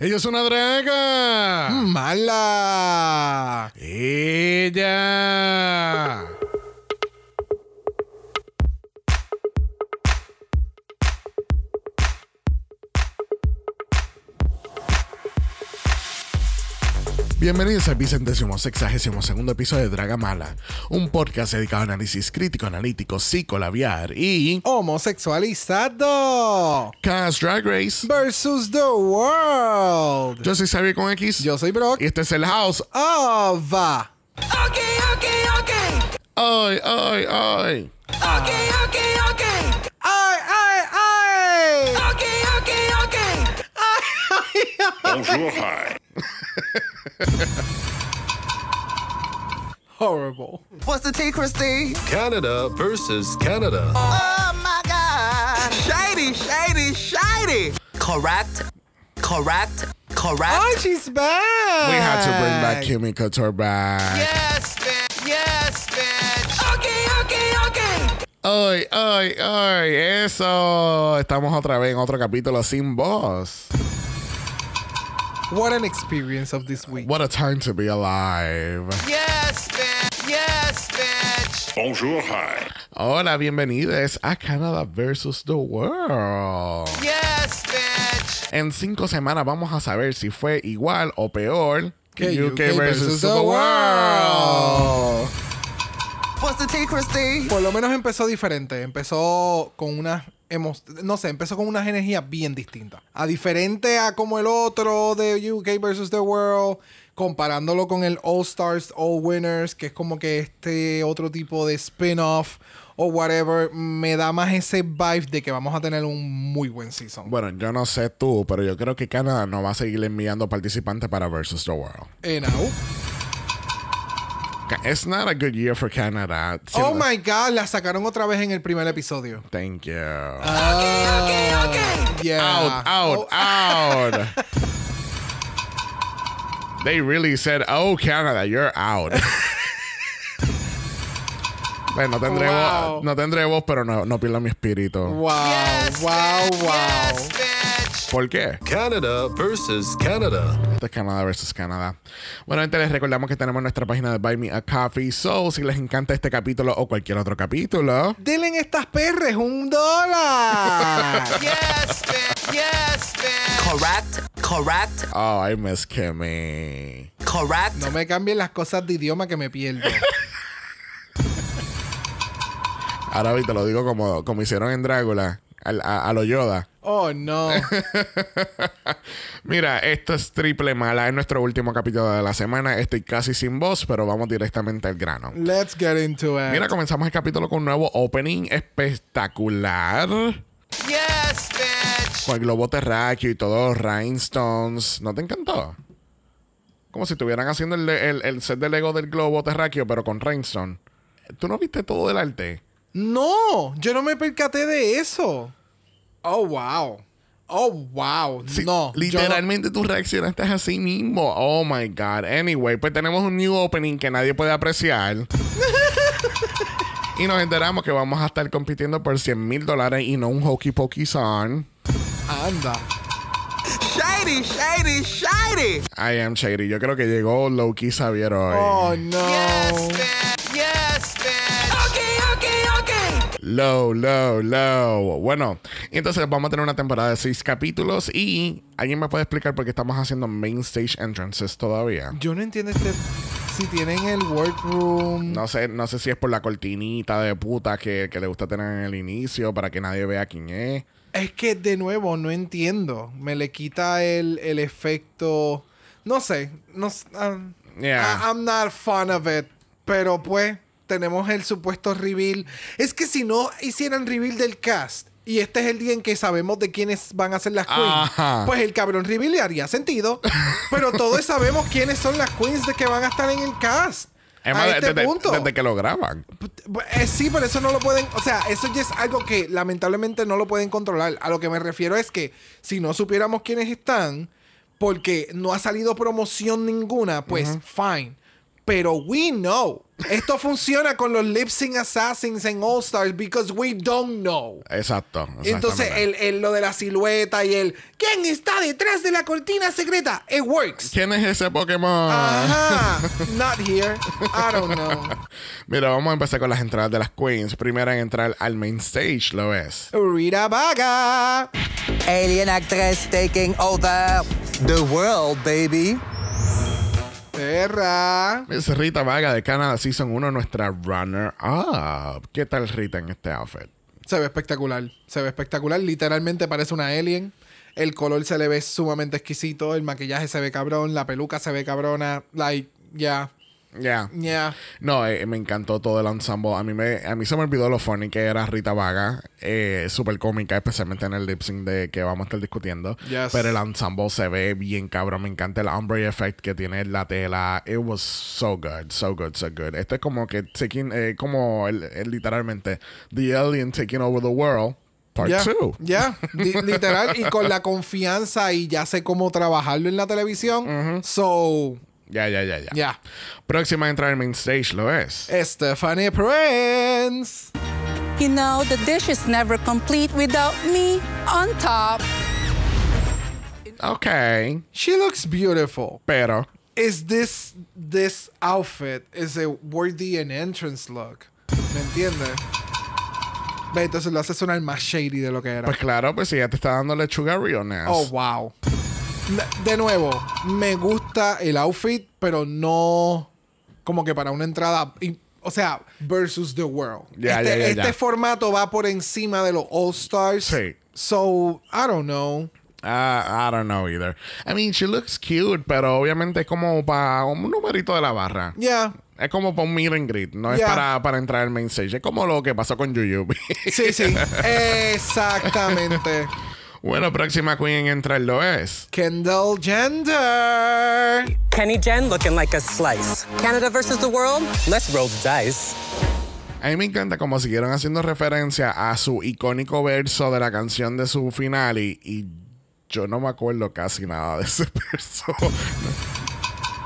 Ella es una draga. Mala. Ella. Bienvenidos al vicentésimo sexagésimo segundo episodio de Draga Mala, un podcast dedicado a análisis crítico, analítico, psicolabiar y Homosexualizado. Cast Drag Race. Versus the world. Yo soy Xavier con X. Yo soy Brock. Y este es el House. of. Okay, okay, okay. Ay, ay, ay. Okay, okay, okay. ¡Ay, ay, ay! Okay, okay, okay. Bonjour, hi. Horrible. What's the tea, Christy? Canada versus Canada. Oh my God. Shady, shady, shady. Correct, correct, correct. Oh, she's back. We had to bring back Kimmy Couture back. Yes, bitch. Yes, bitch. Okay, okay, okay. Ay, ay, ay, eso. Estamos otra vez en otro capítulo sin voz. What an experience of this week. What a time to be alive. Yes, bitch. Yes, bitch. Bonjour, hi. Hola, bienvenidos a Canada versus the World. Yes, bitch. En cinco semanas vamos a saber si fue igual o peor que Que UK, versus the World. What's the tea, Christy? Por lo menos empezó diferente. Empezó con unas no sé, empezó con unas energías bien distintas. A diferente a como el otro de UK versus the World, comparándolo con el All Stars, All Winners, que es como que este otro tipo de spin-off o whatever, me da más ese vibe de que vamos a tener un muy buen season. Bueno, yo no sé tú, pero yo creo que Canadá no va a seguir enviando participantes para versus the World. Eh, now. It's not a good year for Canada. Oh my god, la sacaron otra vez en el primer episodio. Thank you. Ah, yeah. out, out, Oh, out. they really said, "Oh, Canada, you're out." bueno, no tendré Wow. voz, no tendré voz, pero no, no pierdo mi espíritu. Wow, Yes, wow, bitch. wow. Yes. ¿Por qué? Canada versus Canada. Esto es Canadá versus Canadá. Bueno, antes les recordamos que tenemos nuestra página de Buy Me a Coffee. So, si les encanta este capítulo o cualquier otro capítulo, Denle en estas perres un dólar. Yes, bitch. Yes, bitch. Correct, correct, oh, I miss Kimmy. correct. No me cambien las cosas de idioma que me pierdo. Ahora te lo digo como, como hicieron en Drácula, al- a, a lo Yoda. Oh, no. Mira, esto es triple mala. Es nuestro último capítulo de la semana. Estoy casi sin voz, pero vamos directamente al grano. Let's get into it. Mira, comenzamos el capítulo con un nuevo opening espectacular. Yes, bitch. Con el globo terráqueo y todos los rhinestones. ¿No te encantó? Como si estuvieran haciendo el, el- el set de Lego del globo terráqueo, pero con rhinestone. ¿Tú no viste todo el arte? No, yo no me percaté de eso. Oh, wow. Oh, wow. Sí, no. yo Literalmente tú reaccionaste así mismo. Oh my God. Anyway, pues tenemos un new opening que nadie puede apreciar. y nos enteramos que vamos a estar compitiendo por 100 mil dólares y no un hokey pokey song. no- Anda. Shady, shady, shady. I am Shady. Yo creo que llegó Loki Xavier hoy. Oh, no. Yes, bitch. Yes, bitch. Low, low, low. Bueno, entonces vamos a tener una temporada de seis capítulos y ¿alguien me puede explicar por qué estamos haciendo main stage entrances todavía? Yo no entiendo este... Si tienen el workroom... No sé, no sé si es por la cortinita de puta que, que le gusta tener en el inicio para que nadie vea quién es. Es que de nuevo no entiendo. Me le quita el, el efecto. No sé. No, um, Yeah. I- I'm not fan of it. Pero pues, tenemos el supuesto reveal. Es que si no hicieran reveal del cast. Y este es el día en que sabemos de quiénes van a ser las queens. Ajá. Pues el cabrón reveal le haría sentido. pero todos sabemos quiénes son las queens de que van a estar en el cast. Es a más, este desde, punto. desde que lo graban. Eh, sí, pero eso no lo pueden. O sea, eso ya es algo que lamentablemente no lo pueden controlar. A lo que me refiero es que si no supiéramos quiénes están, porque no ha salido promoción ninguna, pues fine. Pero we know. Esto funciona con los lip sync assassins en All Stars because we don't know. Exacto. Entonces, el, el- lo de la silueta y el ¿Quién está detrás de la cortina secreta? It works. ¿Quién es ese Pokémon? Ajá. Not here. I don't know. Mira, vamos a empezar con las entradas de las queens. Primera en entrar al main stage lo es. Rita Vaga. Alien actress taking over the world, baby. Perra. Es Rita Vaga de Canadá Season 1, nuestra runner-up. ¿Qué tal Rita en este outfit? Se ve espectacular. Se ve espectacular. Literalmente parece una alien. El color se le ve sumamente exquisito. El maquillaje se ve cabrón. La peluca se ve cabrona. Like, yeah. Ya. Yeah. No, eh, me encantó todo el ensemble. A mí, me, a mí se me olvidó lo funny que era Rita Vaga. Eh, Súper cómica, especialmente en el lip sync de que vamos a estar discutiendo. Yes. Pero el ensemble se ve bien cabrón. Me encanta el ombre effect que tiene la tela. It was so good, so good, so good. Esto es como que taking, eh, como el, el- literalmente The Alien Taking Over the World, Part 2. ya, Li- literal. Y con la confianza y ya sé cómo trabajarlo en la televisión. So, Ya, ya, ya, ya. ya. Próxima a entrar al main stage lo es. Stephanie Prince. You know, the dish is never complete without me on top. Ok. She looks beautiful. Pero. Is this this outfit is a worthy an entrance look? ¿Me entiendes? Ve, entonces lo hace sonar más shady de lo que era. Pues claro, pues si ya te está dando lechuga realness. Oh, wow. De nuevo, me gusta el outfit, pero no como que para una entrada. O sea, versus the world. Este este formato va por encima de los All Stars. Sí. So, I don't know. Ah, I don't know either. I mean, she looks cute, pero obviamente es como para un numerito de la barra. Yeah. Es como para un meet and greet, no es para, para entrar al main stage. Es como lo que pasó con Yuyubi. Sí, sí. Exactamente. Bueno, próxima queen en entrar lo es. Kendall Gender. Kenny Jen looking like a slice. Canada versus the world? Let's roll the dice. A mí me encanta como siguieron haciendo referencia a su icónico verso de la canción de su final y, y yo no me acuerdo casi nada de ese verso.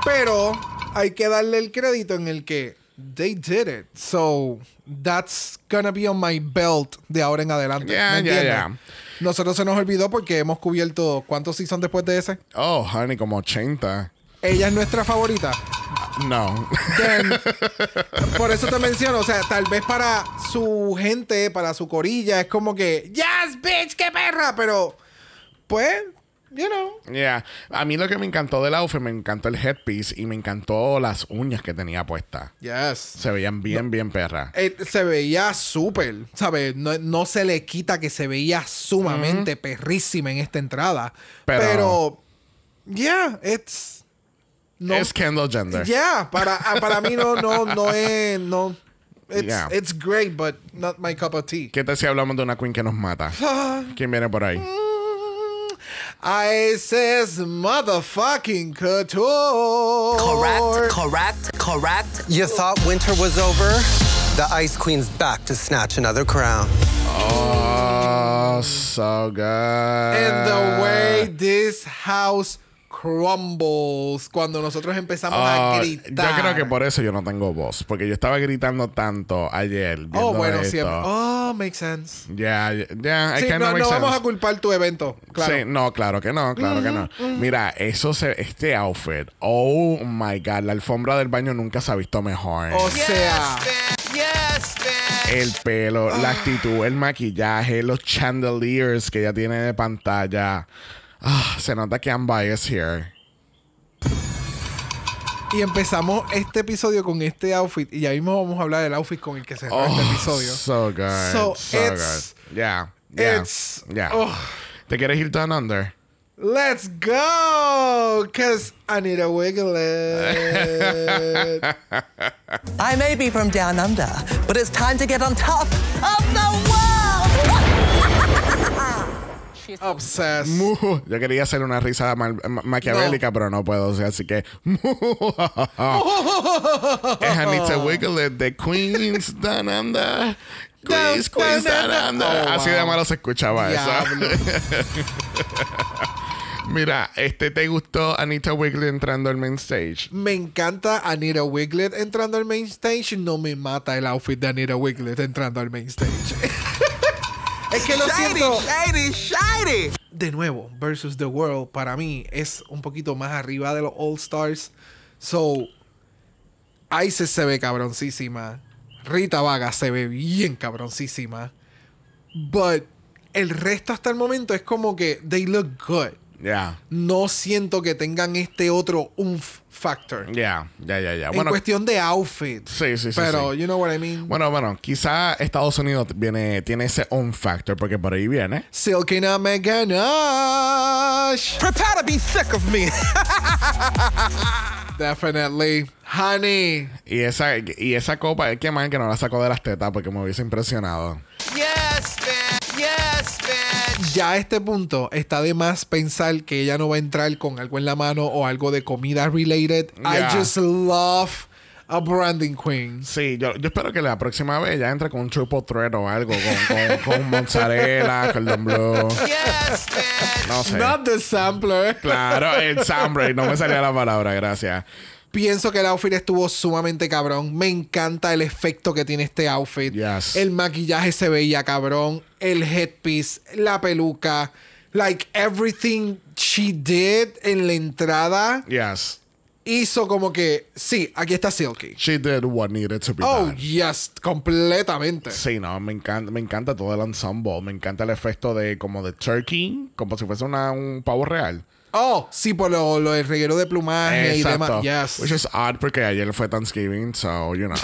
Pero hay que darle el crédito en el que they did it. So that's gonna be on my belt de ahora en adelante. Ya, ¿Me ya, entiendes? Nosotros se nos olvidó porque hemos cubierto cuántos seasons después de ese. oh, honey, como 80. Ella es nuestra favorita. No. Then, por eso te menciono, o sea, tal vez para su gente, para su corilla, es como que, yes, bitch, qué perra, pero pues, you know. Yeah. A mí lo que me encantó del outfit, me encantó el headpiece y me encantó las uñas que tenía puestas. Yes. Se veían bien, bien perras. Eh, se veía súper, ¿sabes? No, no se le quita que se veía sumamente perrísima en esta entrada. Pero- Pero, yeah, it's. No, Es Kendall Gender. yeah, para, ah, para mí no, no, no es. No, it's, Yeah. it's great, but not my cup of tea. ¿Qué tal si hablamos de una queen que nos mata? ¿Quién viene por ahí? Isis motherfucking couture. Correct, correct, correct. You thought winter was over? The Ice Queen's back to snatch another crown. Oh, so good. And the way this house crumbles cuando nosotros empezamos a Oh, gritar. yo creo que por eso yo no tengo voz. Porque yo estaba gritando tanto ayer. Oh, bueno, esto. siempre. Oh, makes sense. Ya, ya, ya, it Sí, no, no vamos a culpar tu evento. Claro. Sí, no, claro que no, claro que no. Mira, eso se, este outfit, oh my god, la alfombra del baño nunca se ha visto mejor. O sea, Yes, man. El pelo, la actitud, el maquillaje, los chandeliers que ella tiene de pantalla. Ah, se nota que I'm biased here. y empezamos este episodio con este outfit y ya mismo vamos a hablar del outfit con el que cerró Oh, este episodio. so good. So, So, it's- good. Yeah. Yeah. it's- yeah. oh. ¿Te quieres ir down under? Let's go, cause I need a wiggle it. I may be from down under, but it's time to get on top of the Obsessed. Mu. Yo quería hacer una risa ma- maquiavélica, pero no puedo. o sea, así que. Need to wiggle. The Queens under. Queens, Queens under. Oh, Así wow. de malo se escuchaba Diablo. eso. Mira, este te gustó Anita Wigley entrando al main stage. Me encanta Anita Wiglet entrando al main stage. No me mata el outfit de Anita Wiglet entrando al main stage. es que lo siento. shady, shady. De nuevo, versus The World, para mí es un poquito más arriba de los All Stars. So, Isis se ve cabroncísima. Rita Vaga se ve bien cabroncísima. But el resto hasta el momento es como que they look good. Ya, No siento que tengan este otro umf factor. ya, ya, ya, ya. En Bueno, cuestión de outfit. Sí, sí, sí, Pero, sí. you know what I mean? bueno, bueno, quizá Estados Unidos viene, tiene ese on factor porque por ahí viene. Silky Nutmeg Ganache. Prepare to be sick of me. Definitely. Honey. Y esa, y esa copa, es que más que no la sacó de las tetas porque me hubiese impresionado. yes, bitch. Yes, bitch. Ya a este punto está de más pensar que ella no va a entrar con algo en la mano o algo de comida related. Yeah. I just love a branding queen. Sí, yo, yo espero que la próxima vez ya entre con un triple threat o algo, con, con, con mozzarella, cordon bleu. Yes, bitch. No sé. Not the sampler. Claro, el Sambre, no me salía la palabra, gracias. Pienso que el outfit estuvo sumamente cabrón. Me encanta el efecto que tiene este outfit. Yes. El maquillaje se veía cabrón. El headpiece, la peluca. Like everything she did en la entrada Yes. hizo como que, sí, aquí está Silky. She did what needed to be Oh, done. yes, completamente. Sí, no, me encanta, me encanta todo el ensemble. Me encanta el efecto de como de turkey, como si fuese una, un pavo real. Oh, sí, por lo, lo del reguero de plumaje y demás. Yes. Which is odd porque ayer fue Thanksgiving, so, you know.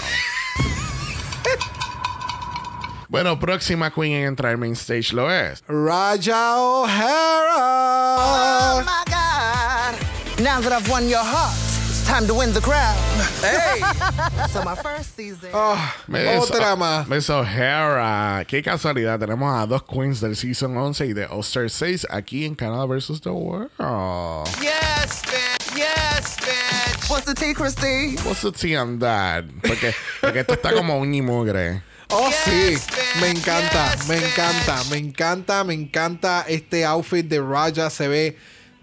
bueno, próxima queen en entrar al main stage lo es. Raja O'Hara. Oh my God. Now that I've won your heart, time to win the crown. Hey. so my first season. Miss- Otra más. Miss O'Hara. Qué casualidad. Tenemos a dos queens del Season 11 y de Star 6 aquí en Canada versus the World. Yes, bitch. Yes, bitch. What's the tea, Christy? What's the tea on that? Porque, porque esto está como un mugre. Oh, sí. Yes, bitch. Me encanta, Yes, me bitch. encanta, me encanta, me encanta. Este outfit de Raja se ve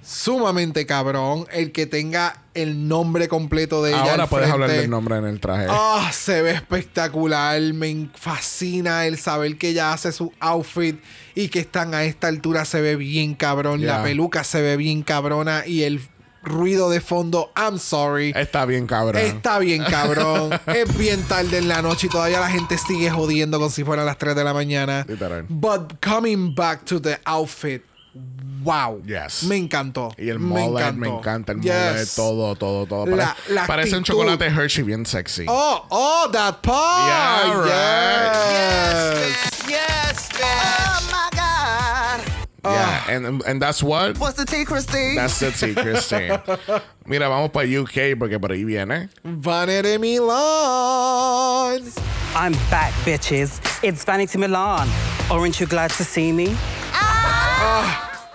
sumamente cabrón. El que tenga el nombre completo de ella. Ahora puedes hablar del nombre en el traje. Ah, se ve espectacular. Me fascina el saber que ella hace su outfit y que están a esta altura. Se ve bien cabrón. Yeah. La peluca se ve bien cabrona y el ruido de fondo. I'm sorry. Está bien, cabrón. Está bien, cabrón. es bien tarde en la noche y todavía la gente sigue jodiendo como si fueran las 3 de la mañana. Literal. But coming back to the outfit, wow. Yes. Me encantó. Y el mullet, me encanta el Yes. mullet, todo, todo, todo. La- Pare- la parece un chocolate Hershey bien sexy. Oh, oh, that part. Yeah, right. Yes. Yes, bitch. Oh my God. Yeah, and, and that's what? What's the tea, Christy? That's the tea, Christine. Mira, vamos para UK porque por ahí viene. Vanity Milan. I'm back, bitches. It's Vanity Milan. Aren't you glad to see me?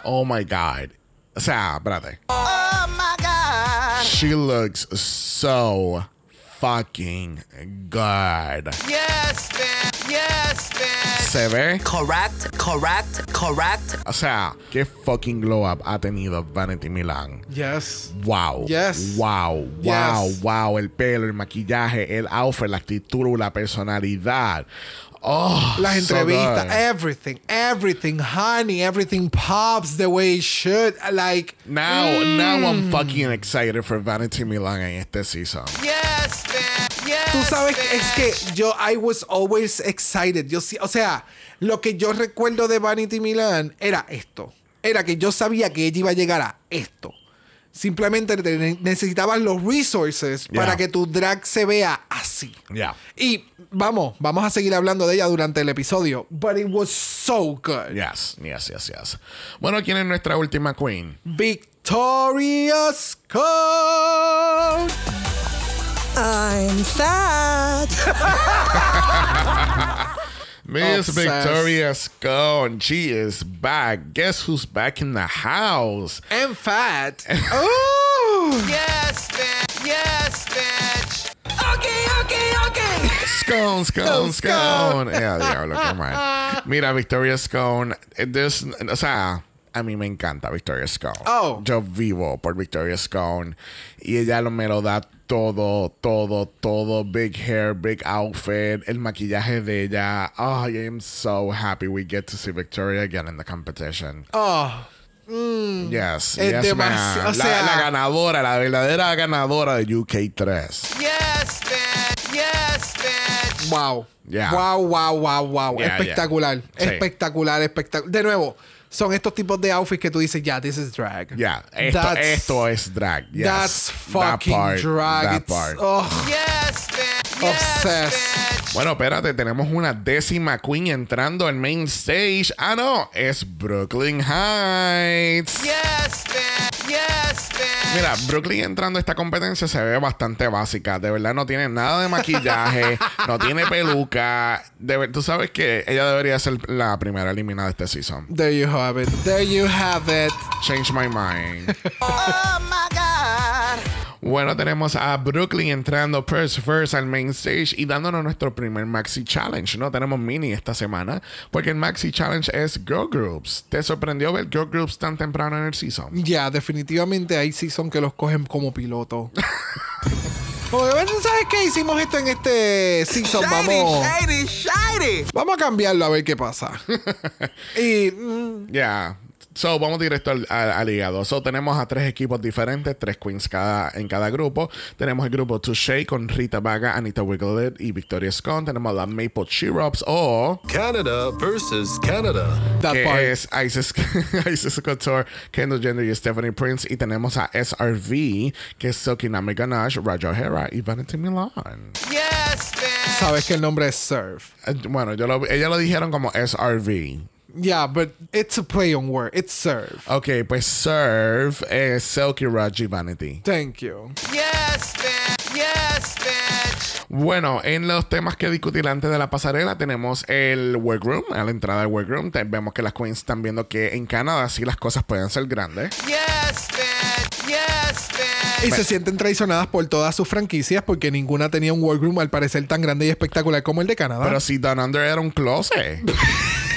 Oh my God. O sea, espérate. oh my God. She looks so fucking good. Yes, bitch. Yes, bitch. Se ve, Correct, correct, correct. o sea, qué fucking glow up ha tenido Vanity Milan. Yes. Wow. Yes. Wow. Wow. Yes. Wow. El pelo, el maquillaje, el outfit, la actitud, la personalidad. Oh, Las so entrevistas, good. everything, everything, honey, everything pops the way it should. Like, Now, now Mm. I'm fucking excited for Vanity Milan en este season. Yes, bitch. Yes, tú sabes, que bitch. es que yo, I was always excited. Yo o sea, lo que yo recuerdo de Vanity Milan era esto. Era que yo sabía que ella iba a llegar a esto. Simplemente te- necesitabas los resources Yeah. para que tu drag se vea así. Yeah. Y vamos, vamos a seguir hablando de ella durante el episodio. But it was so good. Yes, yes, yes, yes. Bueno, ¿quién es nuestra última queen? Victoria Scott. I'm fat. Miss Obsessed. Victoria Scone. She is back. Guess who's back in the house? And fat. oh. Yes, bitch. Yes, bitch. Okay, okay, okay. Scone, Scone, Scone. Yeah, diablo, qué mal. Mira, Victoria Scone. eh, there's- o sea, a mí me encanta Victoria Scone. Oh. Yo vivo por Victoria Scone. Y ella lo, me lo da todo, todo, todo. Big hair, big outfit, el maquillaje de ella. Oh, I am so happy we get to see Victoria again in the competition. Oh, Yes, Es yes, ma'am. o la, sea- la ganadora, la verdadera ganadora de UK3. Yes, bitch. Yes, bitch. wow. Yeah. Wow, wow, wow, wow. Yeah, espectacular. yeah. Sí. Espectacular, espectacular. De nuevo, son estos tipos de outfits que tú dices, ya, this is drag. Yeah, esto, That's- esto es drag. Yes. That's That fucking part, drag. that It's- part. oh, Yes, bitch. Obsessed. Bueno, espérate, tenemos una décima queen entrando al main stage. Ah, no, es Brooklyn Heights. Yes, bitch. Yes, bitch. Mira, Brooklyn entrando a esta competencia se ve bastante básica. De verdad, no tiene nada de maquillaje, no tiene peluca. De ver- Tú sabes que ella debería ser la primera eliminada de este season. there you have it. There you have it. Change my mind. Oh my God. Bueno, tenemos a Brooklyn entrando first first al main stage y dándonos nuestro primer Maxi Challenge. No tenemos mini esta semana porque el Maxi Challenge es Girl Groups. ¿Te sorprendió ver Girl Groups tan temprano en el season? Ya, definitivamente hay season que los cogen como piloto. Como de, "Bueno, ¿sabes qué? Hicimos esto en este season. Vamos, shady, shady. vamos a cambiarlo a ver qué pasa. y mm, Ya. So, vamos directo al, al, al hígado. So, tenemos a tres equipos diferentes, tres queens cada, en cada grupo. Tenemos el grupo Touché con Rita Vaga, Anita Wiglet y Victoria Scone. Tenemos la Maple Syrups o Canada versus Canada. that que part. es Isis, Isis Couture, Kendall Jenner y Stephanie Prince. Y tenemos a SRV, que es Silky Nami Ganache, Raja O'Hara y Vanity Milan. Yes, bitch. Sabes que el nombre es Surf. Eh, Bueno, yo lo, ella lo dijeron como SRV. Yeah, but it's a play on word. It's Surf. Ok, pues Serve es y Vanity. Thank you. Yes, bitch. Yes, bitch. Bueno, en los temas que discutir antes de la pasarela tenemos el workroom. A la entrada del workroom vemos que las queens están viendo que en Canadá sí las cosas pueden ser grandes. Yes, bitch. Yes, bitch. Y se sienten traicionadas por todas sus franquicias porque ninguna tenía un workroom al parecer tan grande y espectacular como el de Canadá. Pero Pero, si Down Under era un closet.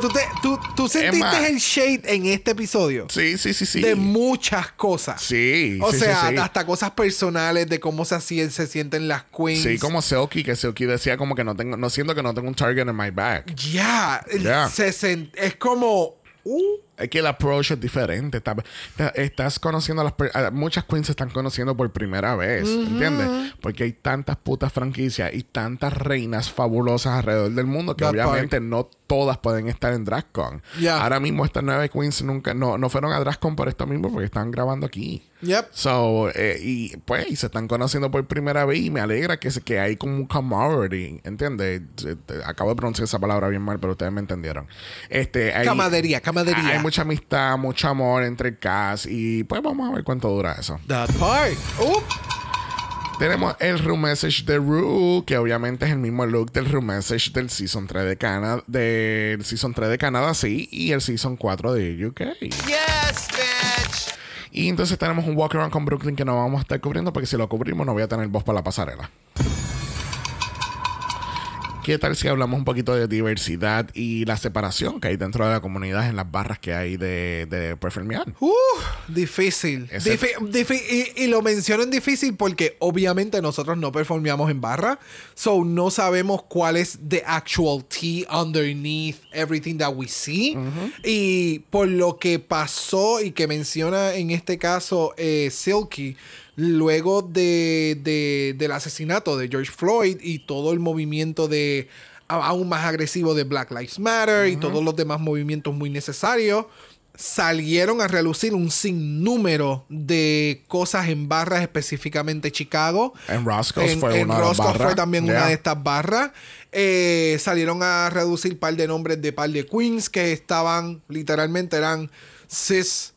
tú, te, tú, tú sentiste el shade en este episodio Sí, sí, sí, sí. de muchas cosas. Sí, O sí, sea, sí, hasta cosas personales de cómo se, se sienten las queens. Sí, como Silky, que Silky decía como que no tengo, no siento que no tengo un target en my back. Ya, se sen- es como... uh, que el approach es diferente. Está- está- estás conociendo a las a- muchas queens se están conociendo por primera vez, ¿entiendes? Porque hay tantas putas franquicias y tantas reinas fabulosas alrededor del mundo que That obviamente no todas pueden estar en DragCon. Yeah. Ahora mismo estas nueve queens nunca no, no fueron a DragCon por esto mismo porque están grabando aquí. Yep. So, eh, y pues y se están conociendo por primera vez y me alegra que, que hay como un camaraderie, ¿entiendes? Eh, eh, Acabo de pronunciar esa palabra bien mal, pero ustedes me entendieron. Este, hay, Camadería, camadería. Hay mucha amistad, mucho amor entre el cast y pues vamos a ver cuánto dura eso. That part. Uh, Tenemos el room message de Rue, que obviamente es el mismo look del room message del Season 3 de Canadá, del Season 3 de Canadá, sí, y el Season 4 de UK. Yes, bitch. Y entonces tenemos un walk around con Brooklyn que no vamos a estar cubriendo porque si lo cubrimos no voy a tener voz para la pasarela. ¿Qué tal si hablamos un poquito de diversidad y la separación que hay dentro de la comunidad en las barras que hay de, de performear? uh, difícil. Ese- Difi- difi- y, y lo menciono en difícil porque obviamente nosotros no performeamos en barra. So no sabemos cuál es the actual tea underneath everything that we see. Y por lo que pasó y que menciona en este caso eh, Silky, luego de, de- del asesinato de George Floyd y todo el movimiento de aún más agresivo de Black Lives Matter y todos los demás movimientos muy necesarios, salieron a relucir un sinnúmero de cosas en barras, específicamente Chicago. En Roscoe's En- fue en una de las fue también Yeah. una de estas barras. Eh, salieron a reducir par de nombres de par de queens que estaban, literalmente eran cis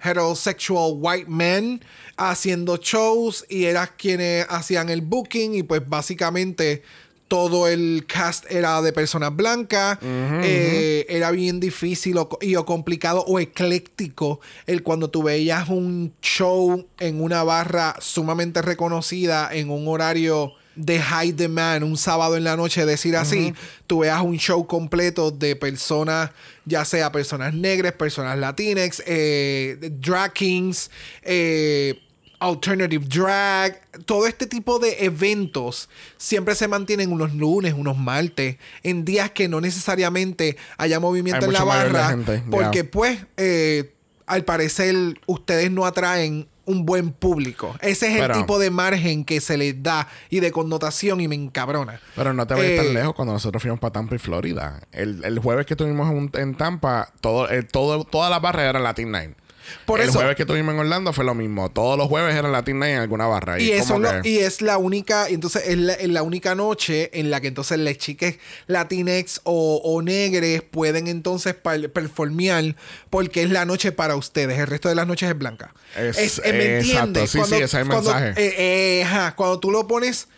heterosexual white men haciendo shows y eran quienes hacían el booking y pues básicamente todo el cast era de personas blancas. Eh, era bien difícil o, y o complicado o ecléctico el cuando tú veías un show en una barra sumamente reconocida en un horario de high demand un sábado en la noche, decir así, tú veas un show completo de personas, ya sea personas negras, personas latinas, eh, drag kings, eh, alternative drag, todo este tipo de eventos siempre se mantienen unos lunes, unos martes, en días que no necesariamente haya movimiento Hay en la barra, porque pues eh, al parecer ustedes no atraen un buen público. Ese es el tipo de margen que se les da y de connotación y me encabrona. Pero no te vayas Eh, tan lejos cuando nosotros fuimos para Tampa y Florida. El, el jueves que tuvimos en, en Tampa, todo, eh, todo, toda la barra era Latin Night. Por el eso- jueves que tuvimos en Orlando fue lo mismo. Todos los jueves era Latin Night en alguna barra. Y, eso que- y es la única, entonces es la, es la única noche en la que entonces las chicas latinex o, o negres pueden entonces performear porque es la noche para ustedes. El resto de las noches es blanca. Es- eh, ¿Me exacto. entiendes? Sí, sí, ese es el cuando, mensaje. eh, eh, cuando tú lo pones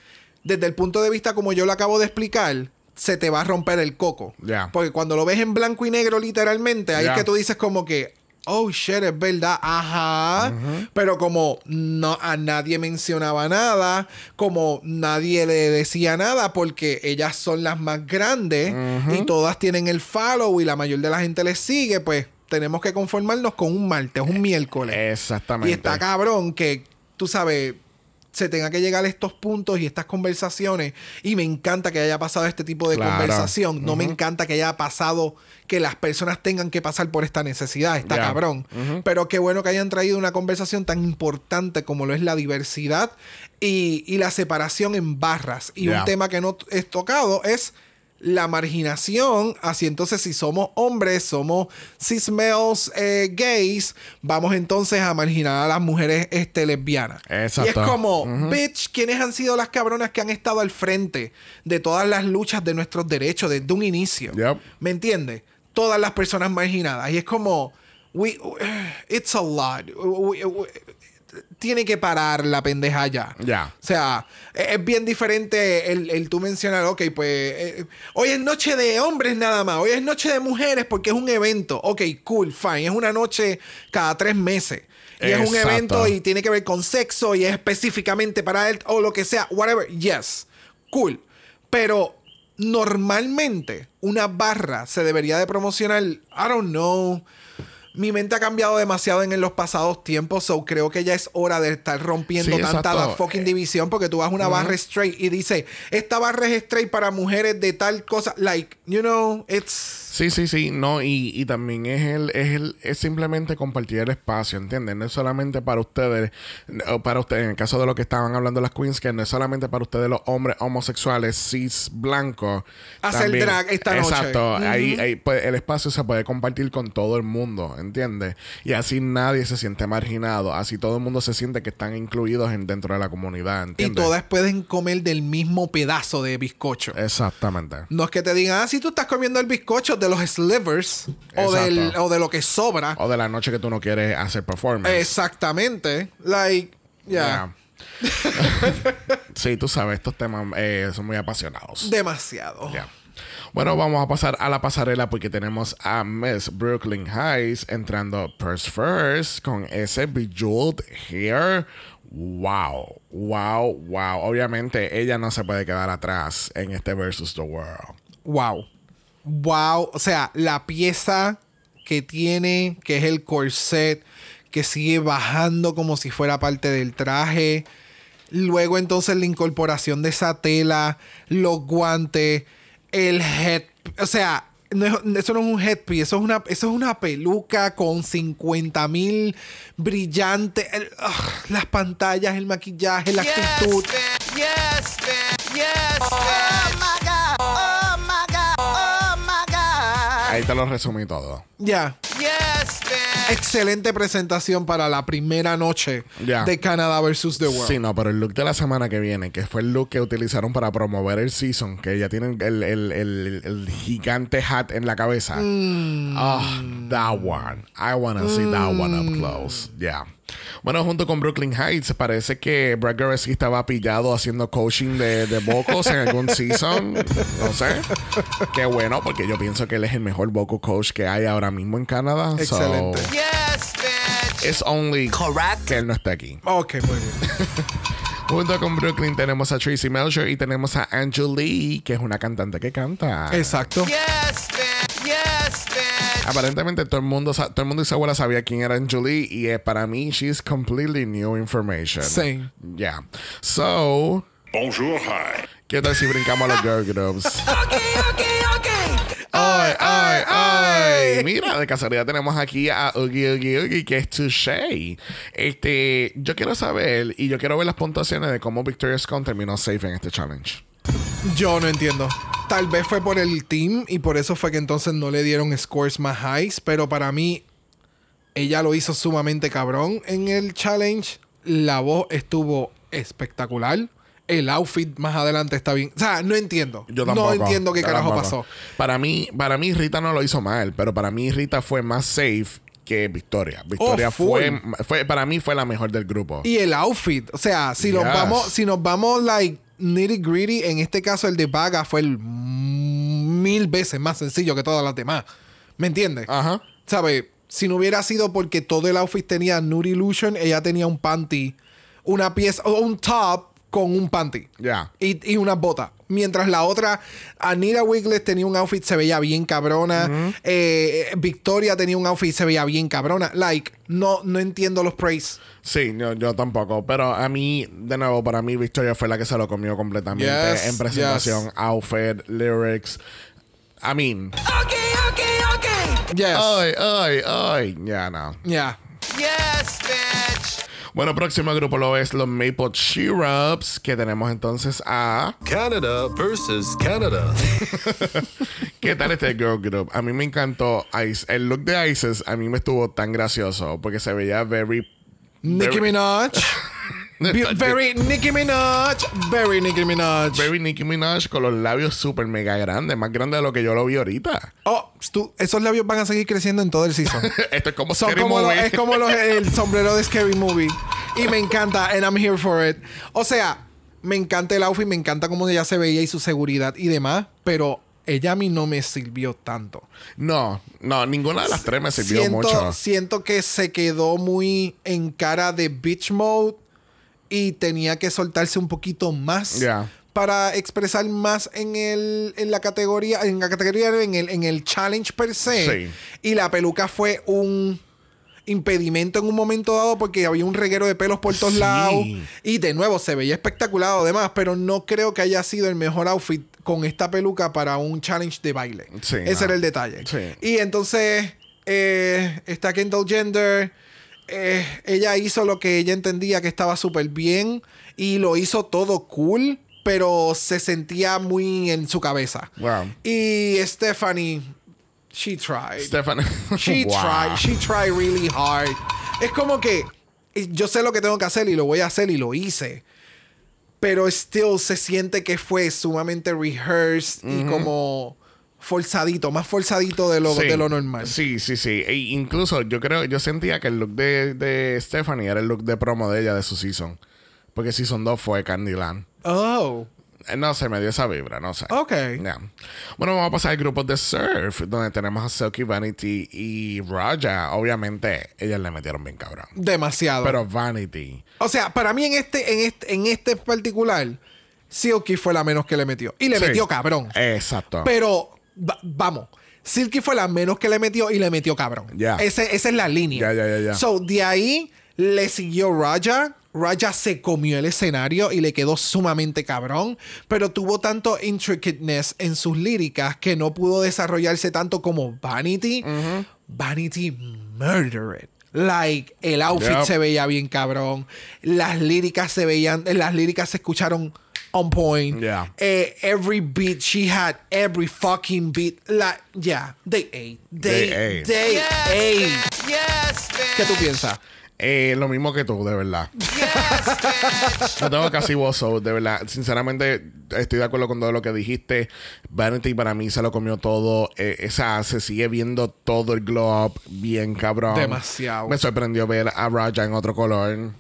desde el punto de vista como yo lo acabo de explicar, se te va a romper el coco. Ya. Porque cuando lo ves en blanco y negro literalmente, ahí es que tú dices como que, oh shit, es verdad, ajá. Pero como no a nadie mencionaba nada, como nadie le decía nada, porque ellas son las más grandes y todas tienen el follow y la mayor de la gente les sigue, pues tenemos que conformarnos con un martes, un miércoles. Exactamente. Y está cabrón que, tú sabes, se tenga que llegar a estos puntos y estas conversaciones. Y me encanta que haya pasado este tipo de Claro. conversación. No me encanta que haya pasado que las personas tengan que pasar por esta necesidad. Está cabrón. Pero qué bueno que hayan traído una conversación tan importante como lo es la diversidad y, y la separación en barras. Y un tema que no es tocado es la marginación, así entonces si somos hombres, somos cis males eh, gays, vamos entonces a marginar a las mujeres este, lesbianas. Exacto. Y es como, bitch, ¿quiénes han sido las cabronas que han estado al frente de todas las luchas de nuestros derechos desde un inicio? Yep. ¿Me entiendes? Todas las personas marginadas. Y es como, we, it's a lot. We- we- tiene que parar la pendeja ya. Ya. O sea, es es bien diferente el, el tú mencionar, ok, pues eh, hoy es noche de hombres nada más, hoy es noche de mujeres porque es un evento. Ok, cool, fine, es una noche cada tres meses. Y es un evento y tiene que ver con sexo y es específicamente para él o lo que sea, whatever, yes, cool. Pero normalmente una barra se debería de promocionar, I don't know. Mi mente ha cambiado demasiado en, en los pasados tiempos, so creo que ya es hora de estar rompiendo Sí, tanta la fucking división porque tú vas a una barra straight y dice, esta barra es straight para mujeres de tal cosa, like, you know, it's Sí, sí, sí, no, y, y también es el, es el, es simplemente compartir el espacio, ¿entiendes? No es solamente para ustedes, o para ustedes, en el caso de lo que estaban hablando las queens, que no es solamente para ustedes los hombres homosexuales, cis, blancos. Hacer drag esta noche. Exacto, Ujú. ahí, ahí, pues, el espacio se puede compartir con todo el mundo, ¿entiendes? Y así nadie se siente marginado, así todo el mundo se siente que están incluidos en, dentro de la comunidad, y ¿entiendes? todas pueden comer del mismo pedazo de bizcocho. Exactamente. No es que te digan, ah, si tú estás comiendo el bizcocho de los slivers o, del, o de lo que sobra. O de la noche que tú no quieres hacer performance. Exactamente. Like, ya. Yeah. sí, tú sabes, estos temas eh, son muy apasionados. Demasiado. Ya. Bueno, vamos a pasar a la pasarela porque tenemos a Miss Brooklyn Heights entrando Purse First con ese bejeweled hair. Wow, wow, wow. Obviamente ella no se puede quedar atrás en este Versus the World. Wow. Wow. O sea, la pieza que tiene, que es el corset, que sigue bajando como si fuera parte del traje. Luego entonces la incorporación de esa tela, los guantes, el head. O sea, no es- eso no es un headpiece, eso es una, eso es una peluca con 50 mil brillantes. el- ugh, las pantallas, el maquillaje, la actitud. Ahí te lo resumí todo. Ya. Excelente presentación para la primera noche Ya. de Canadá versus The World. Sí, no, pero el look de la semana que viene, que fue el look que utilizaron para promover el season, que ya tienen el, el- el- el gigante hat en la cabeza. Mm. Ah, that one. I wanna see that one up close. Yeah. Bueno, junto con Brooklyn Heights, parece que Brad Goreski estaba pillado haciendo coaching de, de vocals en algún season. No sé. Qué bueno, porque yo pienso que él es el mejor vocal coach que hay ahora mismo en Canadá. So, Excelente. it's only que él no está aquí. Ok, muy bien. Junto con Brooklyn tenemos a Tracy Melcher y tenemos a Angelique, que es una cantante que canta. Exacto. Aparentemente todo el mundo todo el mundo y su abuela sabía quién era Angelique y eh, para mí she's completely new information. Sí. Yeah. So, Bonjour, hi. ¿qué tal si brincamos a los girl groups? Ay, ay, ay. Mira, de casualidad tenemos aquí a Oogie Oogie Oogie, que es Touché. Este, yo quiero saber y yo quiero ver las puntuaciones de cómo Victoria Scone terminó safe en este challenge. Yo no entiendo. Tal vez fue por el team y por eso fue que entonces no le dieron scores más highs, pero para mí ella lo hizo sumamente cabrón en el challenge. La voz estuvo espectacular. El outfit más adelante está bien. O sea, no entiendo. Yo tampoco. no entiendo qué carajo tampoco. pasó. Para mí, para mí Rita no lo hizo mal, pero para mí Rita fue más safe que Victoria. Victoria Oh, fue, fue, para mí fue la mejor del grupo. Y el outfit, o sea, si nos vamos, si nos vamos like nitty gritty, en este caso el de Vaga fue el mil veces más sencillo que todas las demás. ¿Me entiendes? Ajá. ¿Sabes? Si no hubiera sido porque todo el outfit tenía Nude Illusion, ella tenía un panty, una pieza, o un top con un panty. Ya. Y, y una bota. Mientras la otra, Anita Wiglet tenía un outfit, se veía bien cabrona. Eh, Victoria tenía un outfit, se veía bien cabrona. Like, no, no entiendo los praise. Sí, yo, yo tampoco. Pero a mí, de nuevo, para mí Victoria fue la que se lo comió completamente. Yes, en presentación, yes. outfit, lyrics. I mean. Yes. Ay, ay, ay. Ya, no. Yeah. Bueno, próximo grupo lo es los Maple Syrups, que tenemos entonces a... Canada versus Canada. ¿Qué tal este girl group? A mí me encantó Ice. El look de Isis a mí me estuvo tan gracioso porque se veía very... Nicki very- Minaj. Very Nicki Minaj. Very Nicki Minaj. Very Nicki Minaj con los labios súper mega grandes, más grandes de lo que yo lo vi ahorita. Oh, tú- esos labios van a seguir creciendo en todo el season. Esto es como Son Scary como lo- Movie. es como los- el sombrero de Scary Movie. Y me encanta, and I'm here for it. O sea, me encanta el outfit, me encanta cómo ella se veía y su seguridad y demás, pero ella a mí no me sirvió tanto. No, no, ninguna de las tres me sirvió siento, mucho. siento que se quedó muy en cara de bitch mode y tenía que soltarse un poquito más para expresar más en el en la categoría en la categoría en el en el challenge per se Sí. y la peluca fue un impedimento en un momento dado porque había un reguero de pelos por todos Sí. lados y de nuevo se veía espectacular además pero no creo que haya sido el mejor outfit con esta peluca para un challenge de baile Sí, ese no. era el detalle Sí. y entonces eh, está Kendall Gender. Eh, ella hizo lo que ella entendía que estaba súper bien y lo hizo todo cool, pero se sentía muy en su cabeza. Wow. Y Stephanie, she tried. Stephanie. She Wow. tried. She tried really hard. Es como que yo sé lo que tengo que hacer y lo voy a hacer y lo hice. Pero still se siente que fue sumamente rehearsed y como forzadito, más forzadito de lo, Sí. de lo normal. Sí, sí, sí. E incluso yo creo, yo sentía que el look de, de Stephanie era el look de promo de ella de su season. Porque season 2 fue Candyland. Oh, Eh, No sé, me dio esa vibra, no sé. ok. Ya. Bueno, vamos a pasar al grupo de surf, donde tenemos a Silky Vanity y Raja. Obviamente, ellas le metieron bien cabrón. Demasiado. Pero Vanity. o sea, para mí en este, en este, en este particular, Silky fue la menos que le metió. Y le Sí. metió cabrón. Exacto. Pero, va- vamos. Silky fue la menos que le metió y le metió cabrón. Ya. Esa es la línea. Ya, ya, ya, ya. So, de ahí le siguió Raja. Raja se comió el escenario y le quedó sumamente cabrón. Pero tuvo tanto intricateness en sus líricas que no pudo desarrollarse tanto como Vanity. Vanity murdered. Like, el outfit Yep. se veía bien cabrón. Las líricas se veían, las líricas se escucharon on point. Yeah. Eh, every beat she had, every fucking beat. La, yeah, they ate. They, They ate. they ate. ¿Qué tú piensas? Eh, lo mismo que tú, de verdad. no tengo casi voz, de verdad. Sinceramente, estoy de acuerdo con todo lo que dijiste. Vanity para mí se lo comió todo. Eh, esa se sigue viendo todo el glow up bien cabrón. Demasiado. Me sorprendió ver a Raja en otro color.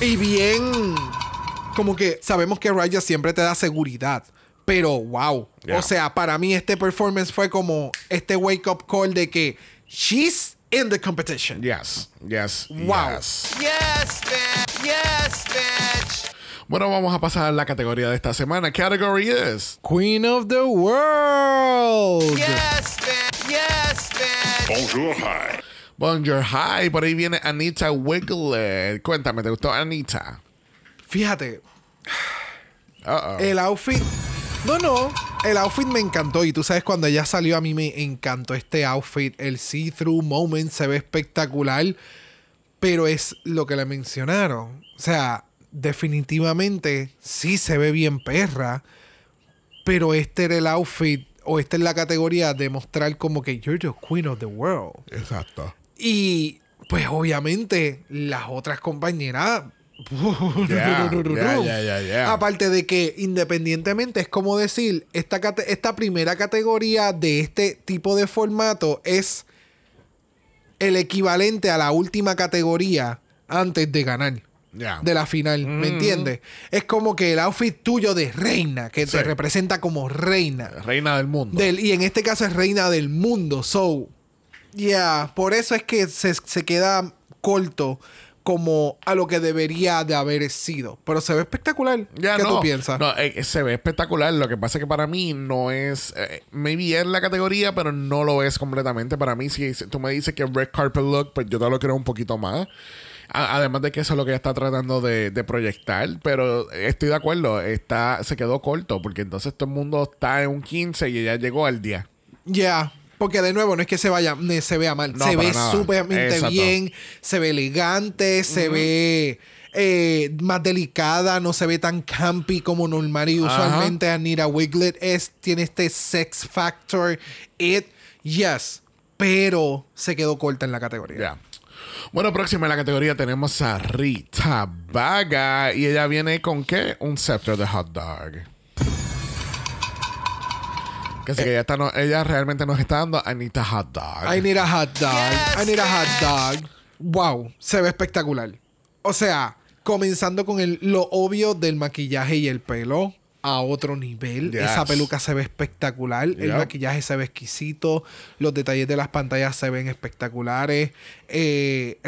Y bien, como que sabemos que Raya siempre te da seguridad. Pero wow. Yeah. O sea, para mí este performance fue como este wake up call de que she's in the competition. Yes, yes, Wow. yes. Yes, bitch. Yes, bitch. Bueno, vamos a pasar a la categoría de esta semana. Category is Queen of the World. Bonjour, hi. Bonjour High. Por ahí viene Anita Wiglet. Cuéntame, ¿te gustó Anita? Fíjate, el outfit. No, no. El outfit me encantó. Y tú sabes, cuando ella salió, a mí me encantó este outfit. El see-through moment se ve espectacular. Pero es lo que le mencionaron. O sea, definitivamente sí se ve bien perra. Pero este era el outfit. O esta es la categoría de mostrar como que you're the queen of the world. Exacto. Y pues obviamente las otras compañeras. Yeah, yeah, yeah, yeah, yeah. Aparte de que independientemente es como decir, esta, esta primera categoría de este tipo de formato es el equivalente a la última categoría antes de ganar. De la final, ¿me entiendes? Es como que el outfit tuyo de reina, que Sí. te representa como reina. Reina del mundo. Del, y en este caso es reina del mundo. So, yeah, por eso es que se, se queda corto como a lo que debería de haber sido. Pero se ve espectacular. Ya, ¿Qué no, tú piensas? No, eh, se ve espectacular. Lo que pasa es que para mí no es. Eh, maybe es la categoría, pero no lo es completamente. Para mí, si tú me dices que Red Carpet Look, pues yo te lo creo un poquito más. A- Además de que eso es lo que ella está tratando de, de proyectar. Pero estoy de acuerdo. Está, se quedó corto. Porque entonces todo el mundo está en un 15 y ella llegó al día. Ya. Porque de nuevo, no es que se vaya, se vea mal. No, se ve Exacto. bien. Se ve elegante. Se ve eh, más delicada. No se ve tan campy como normal y Ajá. usualmente Anita Wiglet es. Tiene este sex factor. It. Yes. Pero se quedó corta en la categoría. Bueno, próxima en la categoría tenemos a Rita Vaga. Y ella viene con qué? Un scepter de hot dog. Que sí, que ella, está no- ella realmente nos está dando Anita Hot Dog. I need a hot dog. I need a hot dog. Wow, se ve espectacular. O sea, comenzando con el, lo obvio del maquillaje y el pelo a otro nivel. Yes. Esa peluca se ve espectacular. El maquillaje se ve exquisito. Los detalles de las pantallas se ven espectaculares. Eh,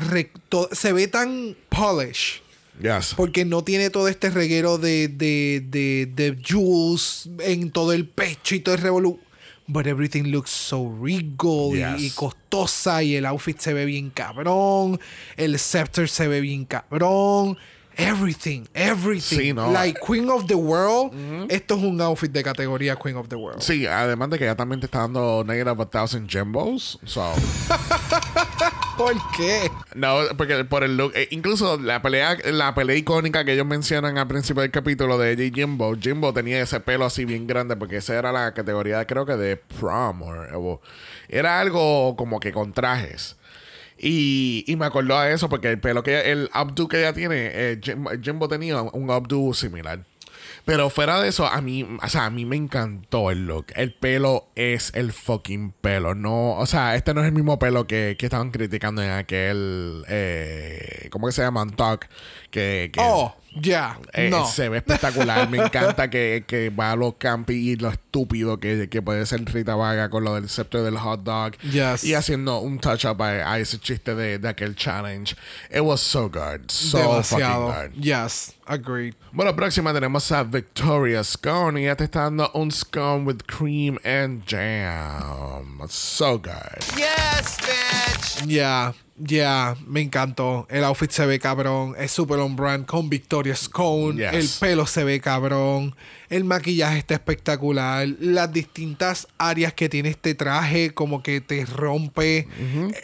se ve tan polish. Yes. Porque no tiene todo este reguero de, de, de, de jewels en todo el pecho y todo el revolú. But everything looks so regal y- Yes. y, costosa. Y el outfit se ve bien cabrón. El scepter se ve bien cabrón. Everything, everything. Sí, no. Like Queen of the World. Esto es un outfit de categoría Queen of the World. Sí, además de que ella también te está dando negative a thousand gembos. So. ¿Por qué? No, porque por el look. eh, incluso la pelea, la pelea icónica que ellos mencionan al principio del capítulo de y Jimbo. Jimbo tenía ese pelo así bien grande porque esa era la categoría, creo que de prom. era algo como que con trajes. Y, y me acordó a eso porque el pelo que el updo que ella tiene, eh, Jim- Jimbo tenía un updo similar. Pero fuera de eso, a mí, o sea, a mí me encantó el look. El pelo es el fucking pelo. No, o sea, este no es el mismo pelo que, que estaban criticando en aquel, eh, ¿cómo que se llama? Talk. Que, que Oh, ya. eh, no. se ve espectacular. me encanta que, que va a lo campi y lo estúpido que, que puede ser Rita Vaga con lo del scepter del hot dog. Yes. Y haciendo un touch up a, a ese chiste de, de aquel challenge. It was so good. So Demasiado. fucking good. Yes, agreed. Bueno, próxima tenemos a Victoria Scone y ella te está dando un scone with cream and jam. So good. Ya, ya, me encantó. El outfit se ve cabrón. Es super on brand con Victoria Scone. Yes. El pelo se ve cabrón. El maquillaje está espectacular. Las distintas áreas que tiene este traje, como que te rompe.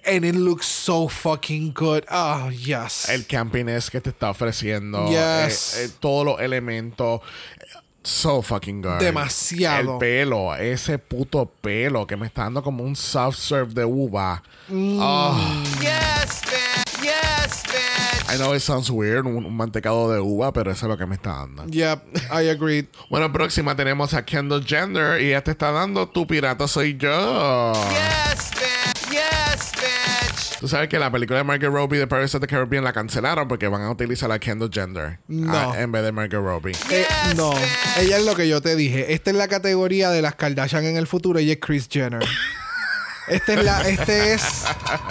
And it looks so fucking good. Oh, yes. El campiness que te está ofreciendo. Yes. eh, eh, todos los elementos. So fucking good. Demasiado. El pelo, ese puto pelo que me está dando como un soft serve de uva. Mm. Oh. I know it sounds weird, un, un mantecado de uva, pero eso es lo que me está dando. Yep, I agreed. Bueno, próxima tenemos a Kendall Gender y ella te está dando Tu pirata soy yo. Tú sabes que la película de Margot Robbie de Pirates of the Caribbean la cancelaron porque van a utilizar a Kendall Gender No. ah, en vez de Margot Robbie. Eh, no, ella es lo que yo te dije. Esta es la categoría de las Kardashian en el futuro. Ella es Chris Jenner. Este es, la, este es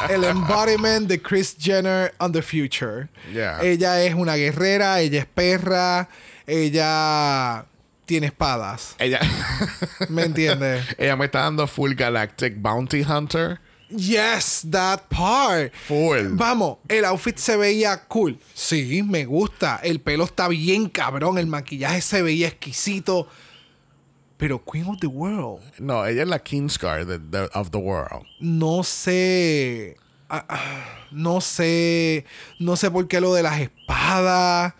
el embodiment de Chris Jenner on the future. Yeah. Ella es una guerrera, ella es perra, ella tiene espadas. Ella. ¿Me entiendes? ella me está dando full Galactic Bounty Hunter. Yes, that part. Full. Vamos, el outfit se veía cool. Sí, me gusta. El pelo está bien cabrón. El maquillaje se veía exquisito. Pero Queen of the World, No, ella es la Kingsguard de- de- of the world. no sé. ah, ah, no sé. No sé por qué lo de las espadas.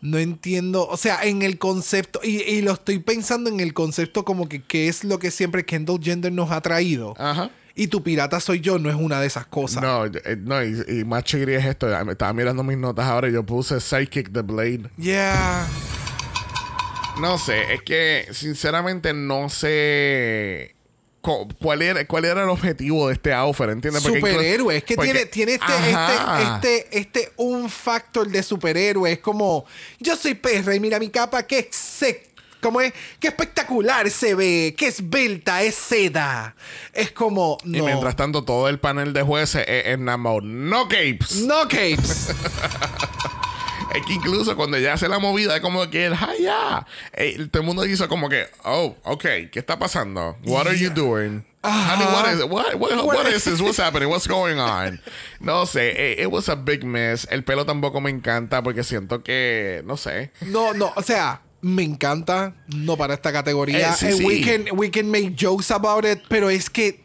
No entiendo. O sea, en el concepto. Y, y lo estoy pensando en el concepto como que qué es lo que siempre Kendall Gender nos ha traído. Ajá. Y tu pirata soy yo no es una de esas cosas. No, eh, no, y, y más chigri es esto. Estaba mirando mis notas ahora y yo puse Psychic the Blade. Yeah. No sé, es que sinceramente no sé cuál era, cuál era el objetivo de este outfit, ¿entiendes? Porque superhéroe. Es que porque- tiene, tiene este, este, este, este, un factor de superhéroe. Es como, yo soy perra y mira mi capa, que se, como es, qué espectacular se ve, que esbelta, es seda. Es como, Y no. mientras tanto, todo el panel de jueces es en. No capes. No capes. Es que incluso cuando ella hace la movida, es como que el ya. todo el mundo hizo como que, oh, ok, ¿qué está pasando? What are you doing? Honey, what is it? What, what, what is this? What's happening? What's going on? No sé, it, it was a big mess. El pelo tampoco me encanta porque siento que, no sé. No, no, o sea, me encanta, no para esta categoría. Eh, sí, And We, sí. can, we can make jokes about it, pero es que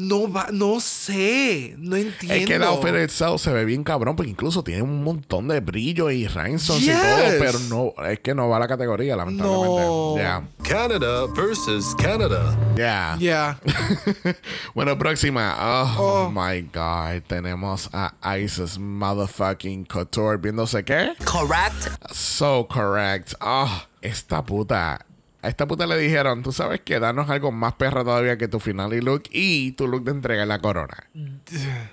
no va, no sé, no entiendo. Es que el outfit itself se ve bien cabrón porque incluso tiene un montón de brillo y rhinestones y todo, pero no, es que no va a la categoría, lamentablemente. No. Ya, Canada versus Canada. ya. Yeah. Bueno, próxima. Oh, Oh. my God. Tenemos a Isis motherfucking Couture viéndose qué? Correct. So correct. Oh, esta puta. A esta puta le dijeron, tú sabes que danos algo más perra todavía que tu final y look y tu look de entrega en la corona.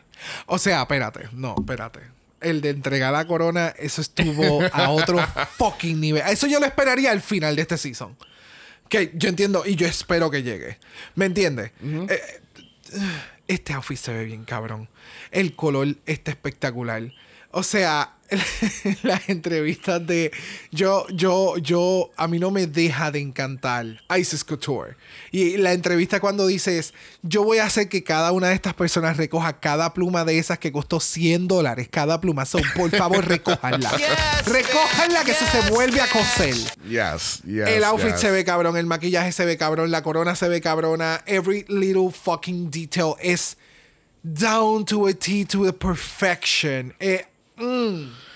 O sea, espérate, no, espérate. El de entregar la corona, eso estuvo a otro fucking nivel. Eso yo lo esperaría al final de este season. Que yo entiendo y yo espero que llegue. ¿Me entiendes? Eh, este outfit se ve bien cabrón. El color está espectacular. O sea, las entrevistas de yo, yo, yo, a mí no me deja de encantar Isis Couture. Y la entrevista cuando dices, yo voy a hacer que cada una de estas personas recoja cada pluma de esas que costó 100 dólares cada pluma. So, por favor, recójanla. recójanla que eso se vuelve a coser. Yes, yes. El outfit yes. se ve cabrón, el maquillaje se ve cabrón, la corona se ve cabrona. Every little fucking detail es down to a T to the perfection. Eh,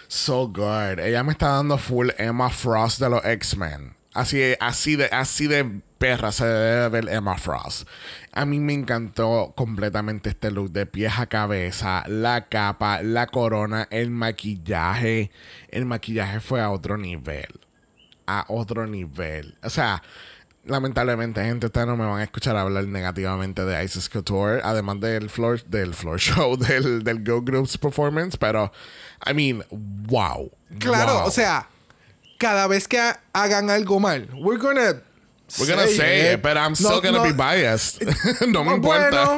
So good. Ella me está dando full Emma Frost de los X-Men. Así, así, de, así de perra se debe ver Emma Frost. A mí me encantó completamente este look de pies a cabeza, la capa, la corona, el maquillaje. El maquillaje fue a otro nivel. A otro nivel. O sea, lamentablemente, gente, ustedes no me van a escuchar hablar negativamente de Isis Couture, además del floor, del floor show, del, del Go Groups performance, pero, I mean, wow. Claro, wow. o sea, cada vez que ha- hagan algo mal, we're gonna. We're gonna say it, but I'm still gonna no, be biased. no me oh, importa.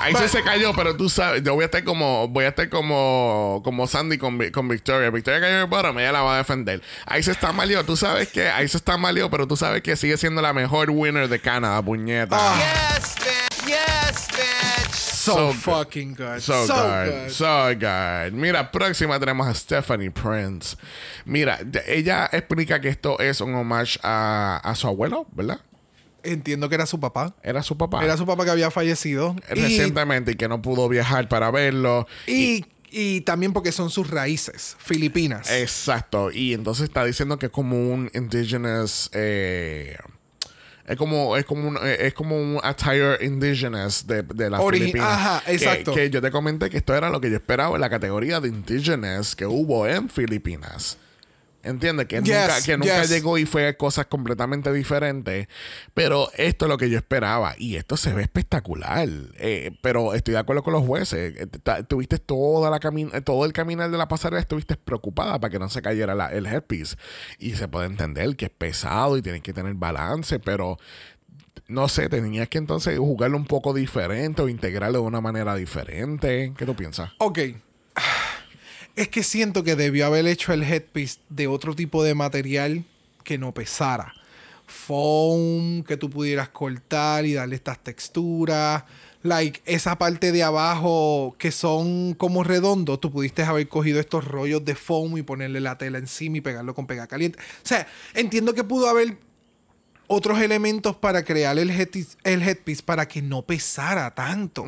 Ahí se se cayó, pero tú sabes, yo voy a estar como, voy a estar como, como Sandy con, con Victoria. Victoria cayó en el bottom, ella la va a defender. Ahí se está malió, tú sabes que, ahí se está malió, pero tú sabes que sigue siendo la mejor winner de Canadá, puñeta. Ah. Yes, bitch. Yes, bitch. so, fucking good. So, So, good, good. so good. Mira, próxima tenemos a Stephanie Prince. Mira, ella explica que esto es un homage a, a su abuelo, ¿verdad? Entiendo que era su papá. Era su papá. Era su papá que había fallecido. Recientemente y que no pudo viajar para verlo. Y, y también porque son sus raíces filipinas. Exacto. Y entonces está diciendo que es como un indigenous. eh, es como, es como un, eh, es como un attire indigenous de, de las Ori- Filipinas. ajá, Que- exacto. Que, yo te comenté que esto era lo que yo esperaba en la categoría de indigenous que hubo en Filipinas. ¿Entiendes? Que Yes, nunca, que nunca yes. llegó y fue cosas completamente diferentes. Pero esto es lo que yo esperaba. Y esto se ve espectacular. Eh, pero estoy de acuerdo con los jueces. Eh, Tuviste toda la eh, todo el caminar de la pasarela, estuviste preocupada para que no se cayera la- el headpiece. Y se puede entender que es pesado y tienes que tener balance, pero no sé, tenías que entonces jugarlo un poco diferente o integrarlo de una manera diferente. ¿Qué tú piensas? Ok. Es que siento que debió haber hecho el headpiece de otro tipo de material que no pesara. Foam que tú pudieras cortar y darle estas texturas. Like, esa parte de abajo que son como redondos, tú pudiste haber cogido estos rollos de foam y ponerle la tela encima y pegarlo con pega caliente. O sea, entiendo que pudo haber otros elementos para crear el headpiece, el headpiece para que no pesara tanto.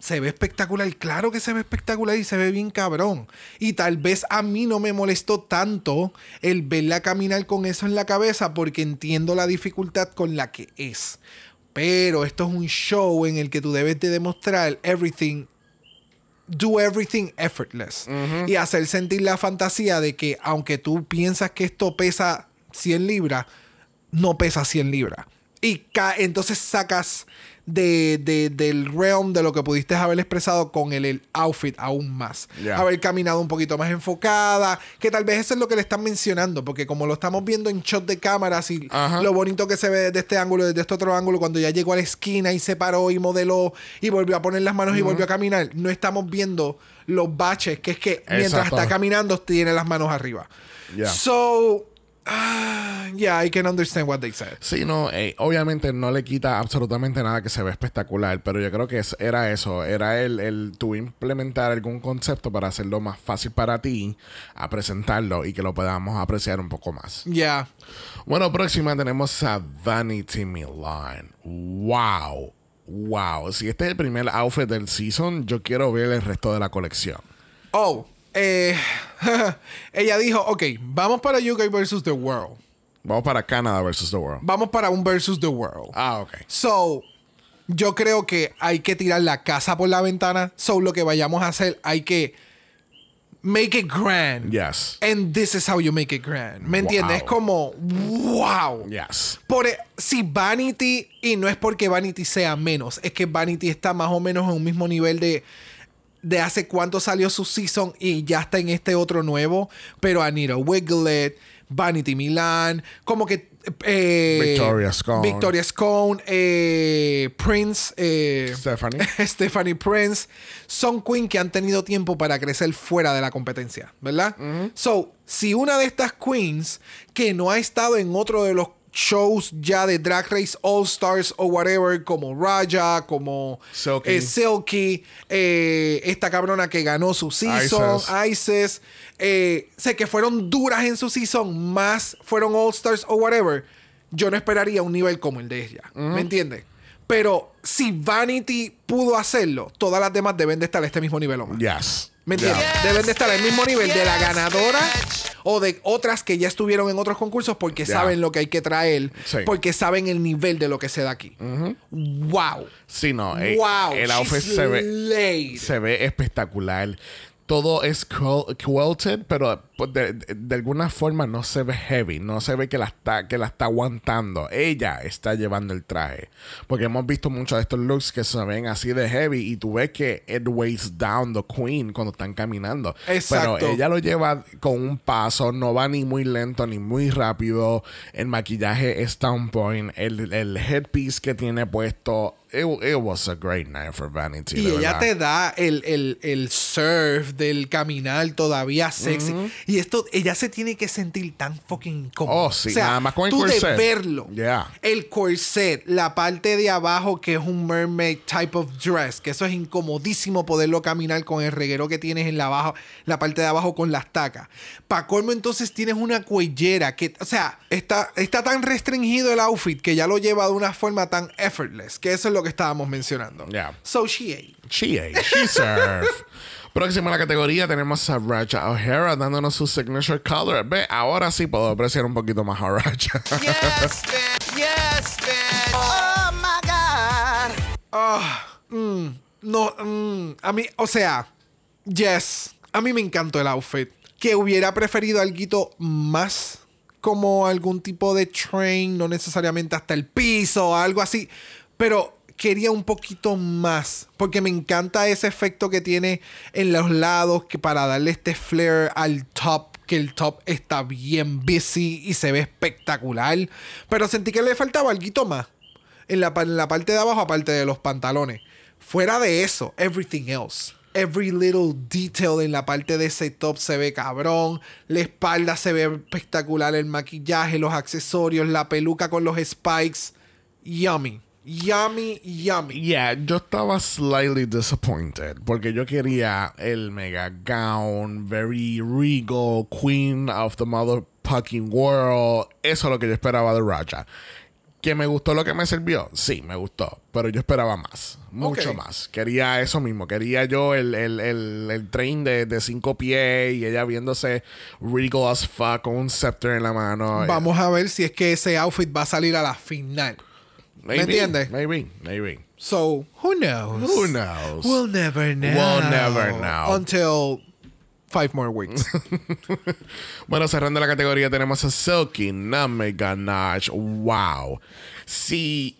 Se ve espectacular, claro que se ve espectacular y se ve bien cabrón. Y tal vez a mí no me molestó tanto el verla caminar con eso en la cabeza porque entiendo la dificultad con la que es. Pero esto es un show en el que tú debes de demostrar everything do everything effortless y hacer sentir la fantasía de que aunque tú piensas que esto pesa 100 libras, no pesa 100 libras. Y entonces sacas de, de- del realm de lo que pudiste haber expresado con el, el outfit aún más. Haber caminado un poquito más enfocada, que tal vez eso es lo que le están mencionando, porque como lo estamos viendo en shot de cámaras y Ajá. lo bonito que se ve desde este ángulo, desde este otro ángulo, cuando ya llegó a la esquina y se paró y modeló y volvió a poner las manos y volvió a caminar, no estamos viendo los baches, que es que mientras Exacto. está caminando tiene las manos arriba. Ya. So, yeah, I can understand what they said. Sí, no, eh, obviamente no le quita absolutamente nada que se ve espectacular, pero yo creo que es- era eso, era el, el tú implementar algún concepto para hacerlo más fácil para ti a presentarlo y que lo podamos apreciar un poco más. Yeah. Bueno, próxima tenemos a Vanity Milan. Wow, wow. Si este es el primer outfit del season, yo quiero ver el resto de la colección. Oh, eh, ella dijo, ok, vamos para UK versus The World. Vamos para Canadá versus the World. Vamos para un versus The World. Ah, ok. So, yo creo que hay que tirar la casa por la ventana. So, lo que vayamos a hacer, hay que make it grand. Yes. And this is how you make it grand. ¿Me entiendes? Wow. Es como, wow. Yes. Por, e- si Vanity, y no es porque Vanity sea menos, es que Vanity está más o menos en un mismo nivel de, de hace cuánto salió su season y ya está en este otro nuevo. Pero Anita Wiglet, Vanity Milan, como que. eh, Victoria Scone. Victoria Scone, eh, Prince. eh, Stephanie. Stephanie Prince son queen que han tenido tiempo para crecer fuera de la competencia, ¿verdad? So, si una de estas queens que no ha estado en otro de los shows ya de Drag Race All Stars o whatever, como Raja, como Silky. eh, Silky, eh, esta cabrona que ganó su season, Isis. Isis, eh, sé que fueron duras en su season, más fueron All Stars o whatever, yo no esperaría un nivel como el de ella. ¿Me entiendes? Pero si Vanity pudo hacerlo, todas las demás deben de estar a este mismo nivel o más. Yes. ¿Me entiendes? Yeah. Deben de estar al mismo nivel de la ganadora o de otras que ya estuvieron en otros concursos porque saben lo que hay que traer, Sí. porque saben el nivel de lo que se da aquí. ¡Wow! Sí, no. eh, ¡Wow! el outfit se ve, se ve espectacular. Todo es quil- quilted, pero pues, de, de- de alguna forma no se ve heavy. No se ve que la, está, que la está aguantando. Ella está llevando el traje. Porque hemos visto muchos de estos looks que se ven así de heavy. Y tú ves que it weighs down the queen cuando están caminando. Exacto. Pero ella lo lleva con un paso. No va ni muy lento ni muy rápido. El maquillaje está on point. El, el headpiece que tiene puesto. It, it was a great night for Vanity. Y de ella verdad. te da el, el, el surf del caminar todavía sexy. Y esto, ella se tiene que sentir tan fucking incómoda. Oh, sí, nada más con el tú de corset. verlo. Yeah. El corset, la parte de abajo que es un mermaid type of dress, que eso es incomodísimo poderlo caminar con el reguero que tienes en la, abajo, la parte de abajo con las tacas. Pa' colmo, entonces tienes una cuellera que, o sea, está, está tan restringido el outfit que ya lo lleva de una forma tan effortless, que eso es lo que estábamos mencionando. Yeah. So she ate. She ate. She served. Próxima a la categoría tenemos a Raja O'Hara dándonos su signature color. Ve, ahora sí puedo apreciar un poquito más a Raja. Yes, man. Yes, man. Oh my God. No, mm, a mí, o sea, yes, a mí me encantó el outfit. Que hubiera preferido algo más como algún tipo de train, no necesariamente hasta el piso o algo así, pero quería un poquito más, porque me encanta ese efecto que tiene en los lados que para darle este flare al top, que el top está bien busy y se ve espectacular, pero sentí que le faltaba algo más. En la, en la parte de abajo, aparte de los pantalones. Fuera de eso, everything else. Every little detail en la parte de ese top se ve cabrón. La espalda se ve espectacular. El maquillaje, los accesorios, la peluca con los spikes. Yummy. Yummy, yummy. Yeah, yo estaba slightly disappointed porque yo quería el mega gown, very regal, queen of the motherfucking world. Eso es lo que yo esperaba de Raja. ¿Que me gustó lo que me sirvió? Sí, me gustó. Pero yo esperaba más. Mucho más. Quería eso mismo. Quería yo el, el, el, el train de, de cinco pies y ella viéndose regal as fuck con un scepter en la mano. Vamos a ver si es que ese outfit va a salir a la final. Maybe, entiendes? Maybe, maybe. So, who knows? Who knows? We'll never know. We'll never know. Until five more weeks. Bueno, cerrando la categoría tenemos a Silky, Name Ganache. Wow. Si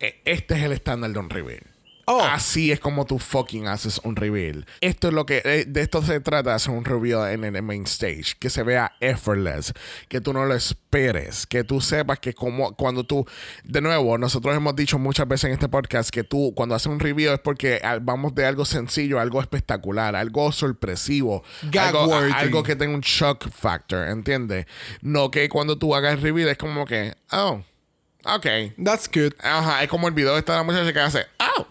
eh, este es el estándar de un reveal. Oh. Así es como tú fucking haces un reveal. Esto es lo que eh, de esto se trata hacer un reveal en el main stage, que se vea effortless, que tú no lo esperes, que tú sepas que como cuando tú de nuevo, nosotros hemos dicho muchas veces en este podcast que tú cuando haces un reveal es porque ah, vamos de algo sencillo, algo espectacular, algo sorpresivo, algo, algo que tenga un shock factor, ¿entiendes? No que cuando tú hagas el reveal es como que, oh, ok. That's good. Ajá, es como el video de esta muchacha que hace, oh,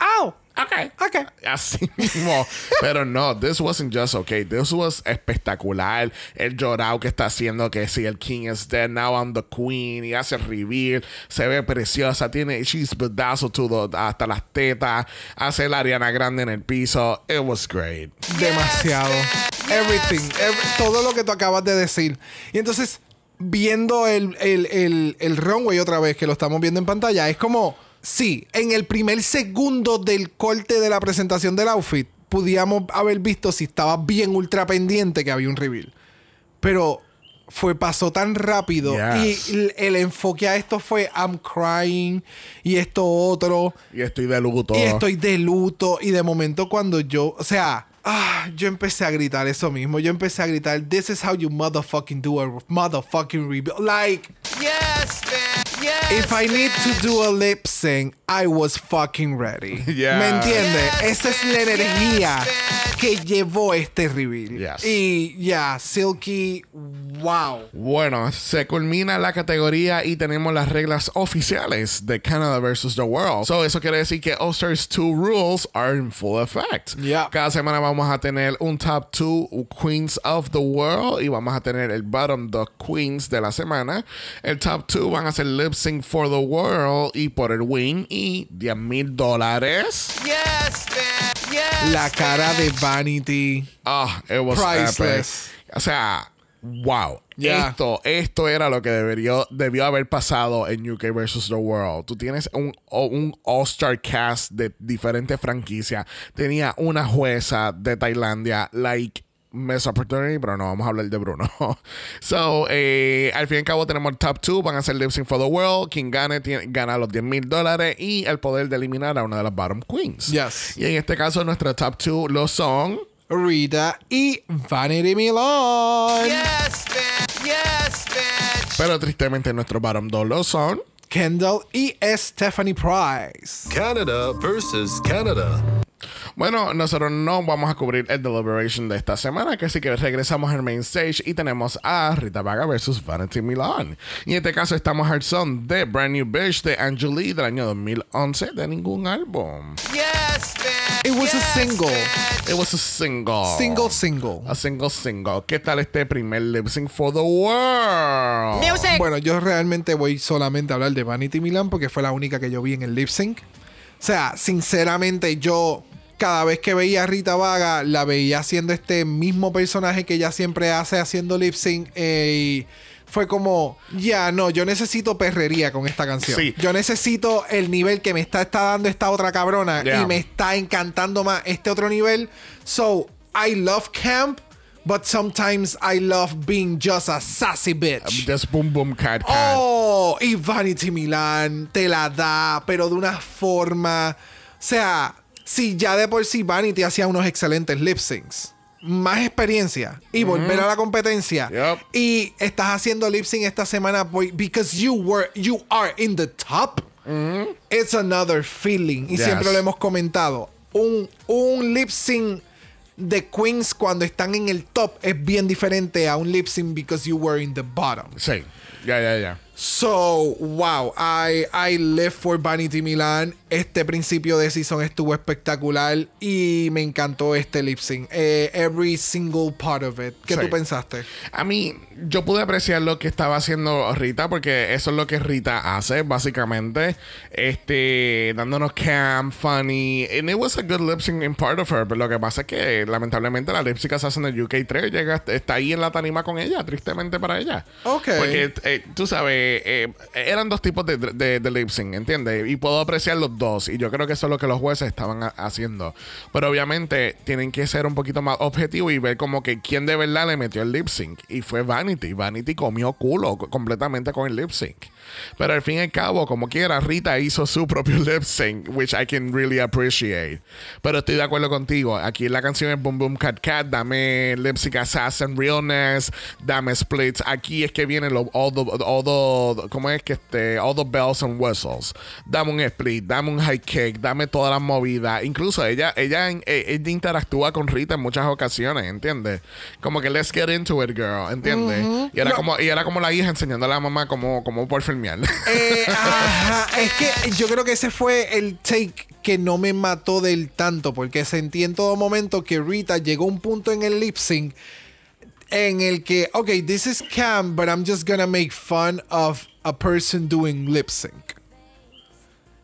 Ow. ok. Okay. Así mismo. Pero no, this wasn't just okay. This was espectacular. El llorado que está haciendo que si el king is dead, now I'm the queen. Y hace reveal. Se ve preciosa. Tiene, she's bedazzled to the, hasta las tetas. Hace la Ariana Grande en el piso. It was great. Demasiado. Everything. Every- todo lo que tú acabas de decir. Y entonces, viendo el, el, el, el runway otra vez, que lo estamos viendo en pantalla, es como, sí, en el primer segundo del corte de la presentación del outfit, podíamos haber visto si estaba bien ultra pendiente que había un reveal. Pero fue, pasó tan rápido Yes. y el, el enfoque a esto fue I'm crying y esto otro. Y estoy de luto. Y estoy de luto. Y de momento cuando yo, o sea, ah, yo empecé a gritar eso mismo. Yo empecé a gritar, this is how you motherfucking do a motherfucking rebuild. Like, Yes, man. If I need to do a lip sync, I was fucking ready. Yeah. ¿Me entiendes? Esa es la energía que llevó este reveal. Yes. Y ya, Silky, wow. Bueno, se culmina la categoría y tenemos las reglas oficiales de Canada versus the World. So, eso quiere decir que All Stars 2 rules are in full effect. Yeah. Cada semana vamos a tener un top 2 Queens of the World y vamos a tener el bottom 2 Queens de la semana. El top 2 van a ser Lip Sync for the World y por el win y 10 mil dólares. Yes, man. Yes. La cara de Vanity. Ah, it was Priceless. epic. O sea, wow. Yeah. Esto, esto era lo que debería, debió haber pasado en UK versus the World. Tú tienes un, un All-Star cast de diferentes franquicias. Tenía una jueza de Tailandia, like Miss Opportunity, pero no vamos a hablar de Bruno. so, eh, al fin y al cabo tenemos el top 2, van a ser Lip Sync for the World. Quien gane tiene- gana los 10 mil dólares y el poder de eliminar a una de las bottom queens. Yes. Y en este caso, nuestro top 2 lo son. Rita y Vanity Milan. Yes, man. Yes, bitch. Pero tristemente nuestro bottom 2 lo son. Kendall y Stephanie Price. Canada versus Canada. Bueno, nosotros no vamos a cubrir el Deliberation de esta semana, que así que regresamos al main stage y tenemos a Rita Vaga versus Vanity Milan. Y en este caso estamos al son de Brand New Bitch de Angelique del año 2011 de ningún álbum. Yes, man. It was a single. It was a single. Single, single. A single single. ¿Qué tal este primer lip sync for the world? Bueno, yo realmente voy solamente a hablar de Vanity Milan porque fue la única que yo vi en el lip sync. O sea, sinceramente, yo cada vez que veía a Rita Vaga, la veía haciendo este mismo personaje que ella siempre hace haciendo lip sync. eh, y fue como, ya, no, yo necesito perrería con esta canción. Sí. Yo necesito el nivel que me está, está dando esta otra cabrona Yeah. y me está encantando más este otro nivel. So, I love camp. But sometimes I love being just a sassy bitch. Just boom boom cat cat. Oh, y Vanity Milan te la da, pero de una forma. O sea, si ya de por sí Vanity hacía unos excelentes lip syncs, más experiencia y volver a la competencia. Yep. Y estás haciendo lip sync esta semana boy, because you were, you are in the top. It's another feeling. Y Yes. siempre lo hemos comentado. Un, un lip sync de Queens cuando están en el top es bien diferente a un lip sync because you were in the bottom. Sí. Ya, ya, ya. So, wow, I, I live for Vanity Milan. Este principio de season estuvo espectacular y me encantó este lip sync. Eh, every single part of it. ¿Qué Sí. tú pensaste? A mí, yo pude apreciar lo que estaba haciendo Rita, porque eso es lo que Rita hace, básicamente. Este, dándonos cam, funny. And it was a good lip sync in part of her. Pero lo que pasa es que, lamentablemente, la lip sync que se hace en el UK3 llega, está ahí en la tarima con ella, tristemente para ella. Ok. Porque, eh, tú sabes, eh, eran dos tipos de, de, de lip sync, ¿entiendes? Y puedo apreciar los dos. Y yo creo que eso es lo que los jueces estaban ha- haciendo. Pero obviamente tienen que ser un poquito más objetivos y ver como que quién de verdad le metió el lip sync. Y fue Vanity. Vanity comió culo co- completamente con el lip sync. Pero al fin y al cabo, como quiera, Rita hizo su propio lip sync, which I can really appreciate. Pero estoy de acuerdo contigo. Aquí la canción es Boom Boom Cat Cat, dame lip sync assassin realness, dame splits. Aquí es que vienen los all the, all the, ¿cómo es que este? All the bells and whistles. Dame un split, dame un high kick, dame todas las movidas. Incluso ella, ella, eh, ella interactúa con Rita en muchas ocasiones, ¿entiendes? Como que let's get into it, girl, ¿entiendes? Y era No. como, y era como la hija enseñando a la mamá cómo, cómo por Eh, ajá, es que yo creo que ese fue el take que no me mató del tanto, porque sentí en todo momento que Rita llegó a un punto en el lip sync en el que, ok, this is Cam, but I'm just gonna make fun of a person doing lip sync.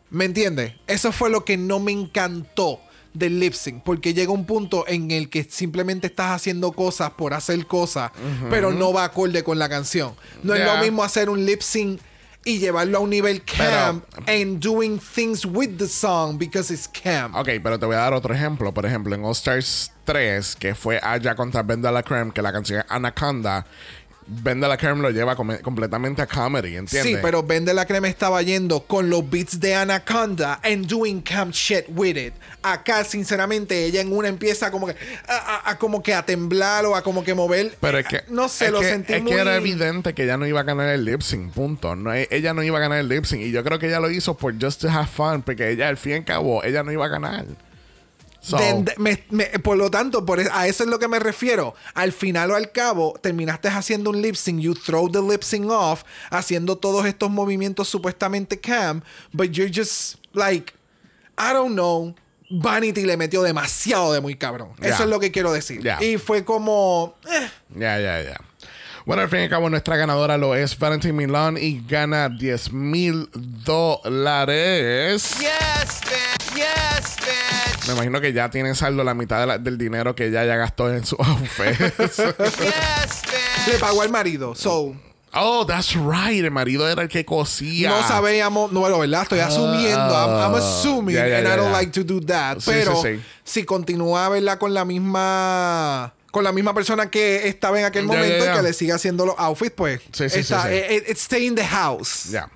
¿Me entiendes? Eso fue lo que no me encantó del lip sync, porque llega un punto en el que simplemente estás haciendo cosas por hacer cosas, pero no va acorde con la canción. No es lo mismo hacer un lip sync y llevarlo a un nivel cam Pero- and doing things with the song because it's cam. Ok, pero te voy a dar otro ejemplo. Por ejemplo, en All Stars 3, que fue Aya contra Ben de la Creme, que la canción es Anaconda, Ben de la Creme lo lleva completamente a comedy, ¿entiendes? Sí, pero Ben de la Crema estaba yendo con los beats de Anaconda and doing cam shit with it. Acá, sinceramente, ella en una empieza como que a, a- a como que a temblar o a como que mover. Pero es que. no sé, lo que- sentí Es muy que era evidente que ella no iba a ganar el lip sync, punto. No, e- ella no iba a ganar el lip sync. Y yo creo que ella lo hizo por just to have fun, porque ella, al fin y al cabo, ella no iba a ganar. So, De- de- me- me- por lo tanto, por, a eso es lo que me refiero. Al final o al cabo, terminaste haciendo un lip sync, you throw the lip sync off, haciendo todos estos movimientos supuestamente cam, but you're just like, I don't know. Vanity le metió demasiado de muy cabrón. Ya. Eso es lo que quiero decir. Ya. Y fue como, eh, Ya, ya, ya. Bueno, al fin y al cabo, nuestra ganadora lo es Valentine Milan y gana 10 mil dólares. Yes, bitch. Yes, bitch. Me imagino que ya tiene saldo la mitad de la- del dinero que ella ya gastó en su outfit. Yes, bitch. le pagó al marido. So, oh, that's right. El marido era el que cosía. no sabíamos, no, bueno, ¿verdad? Estoy asumiendo. I'm, I'm assuming, and I don't like to do that. Sí, pero sí, sí. si continúa, ¿verdad? Con la misma. Con la misma persona que estaba en aquel momento ya. que le sigue haciendo los outfits, pues. Sí, sí, está, sí, sí. It, it stay in the house. Ya.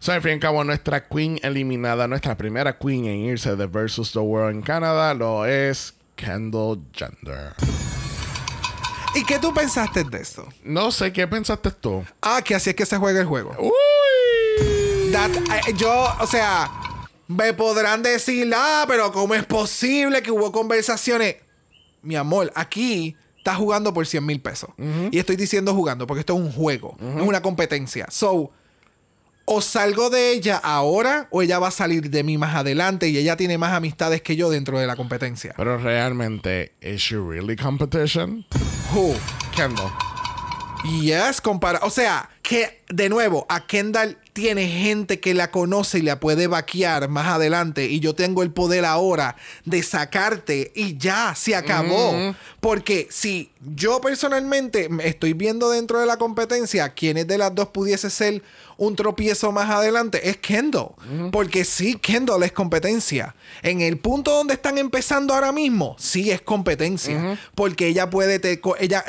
So, al fin y al cabo, nuestra queen eliminada, nuestra primera queen en irse de Versus the World en Canadá, lo es Kendall Jenner. ¿Y qué tú pensaste de esto? No sé qué pensaste tú. Ah, que así es que se juega el juego. Uy. That- eh, yo, o sea, me podrán decir, ah, pero ¿cómo es posible que hubo conversaciones? Mi amor, aquí estás jugando por 100 mil pesos. Y estoy diciendo jugando porque esto es un juego, es una competencia. So, o salgo de ella ahora o ella va a salir de mí más adelante y ella tiene más amistades que yo dentro de la competencia. Pero realmente, ¿is she really competition? Who? Kendall. Yes, compara. O sea, que de nuevo, a Kendall tiene gente que la conoce y la puede vaquear más adelante. Y yo tengo el poder ahora de sacarte y ya, se acabó. Porque si yo personalmente me estoy viendo dentro de la competencia, quiénes de las dos pudiese ser un tropiezo más adelante, es Kendall. Porque sí, Kendall es competencia. En el punto donde están empezando ahora mismo, sí es competencia. Porque ella puede, te- ella,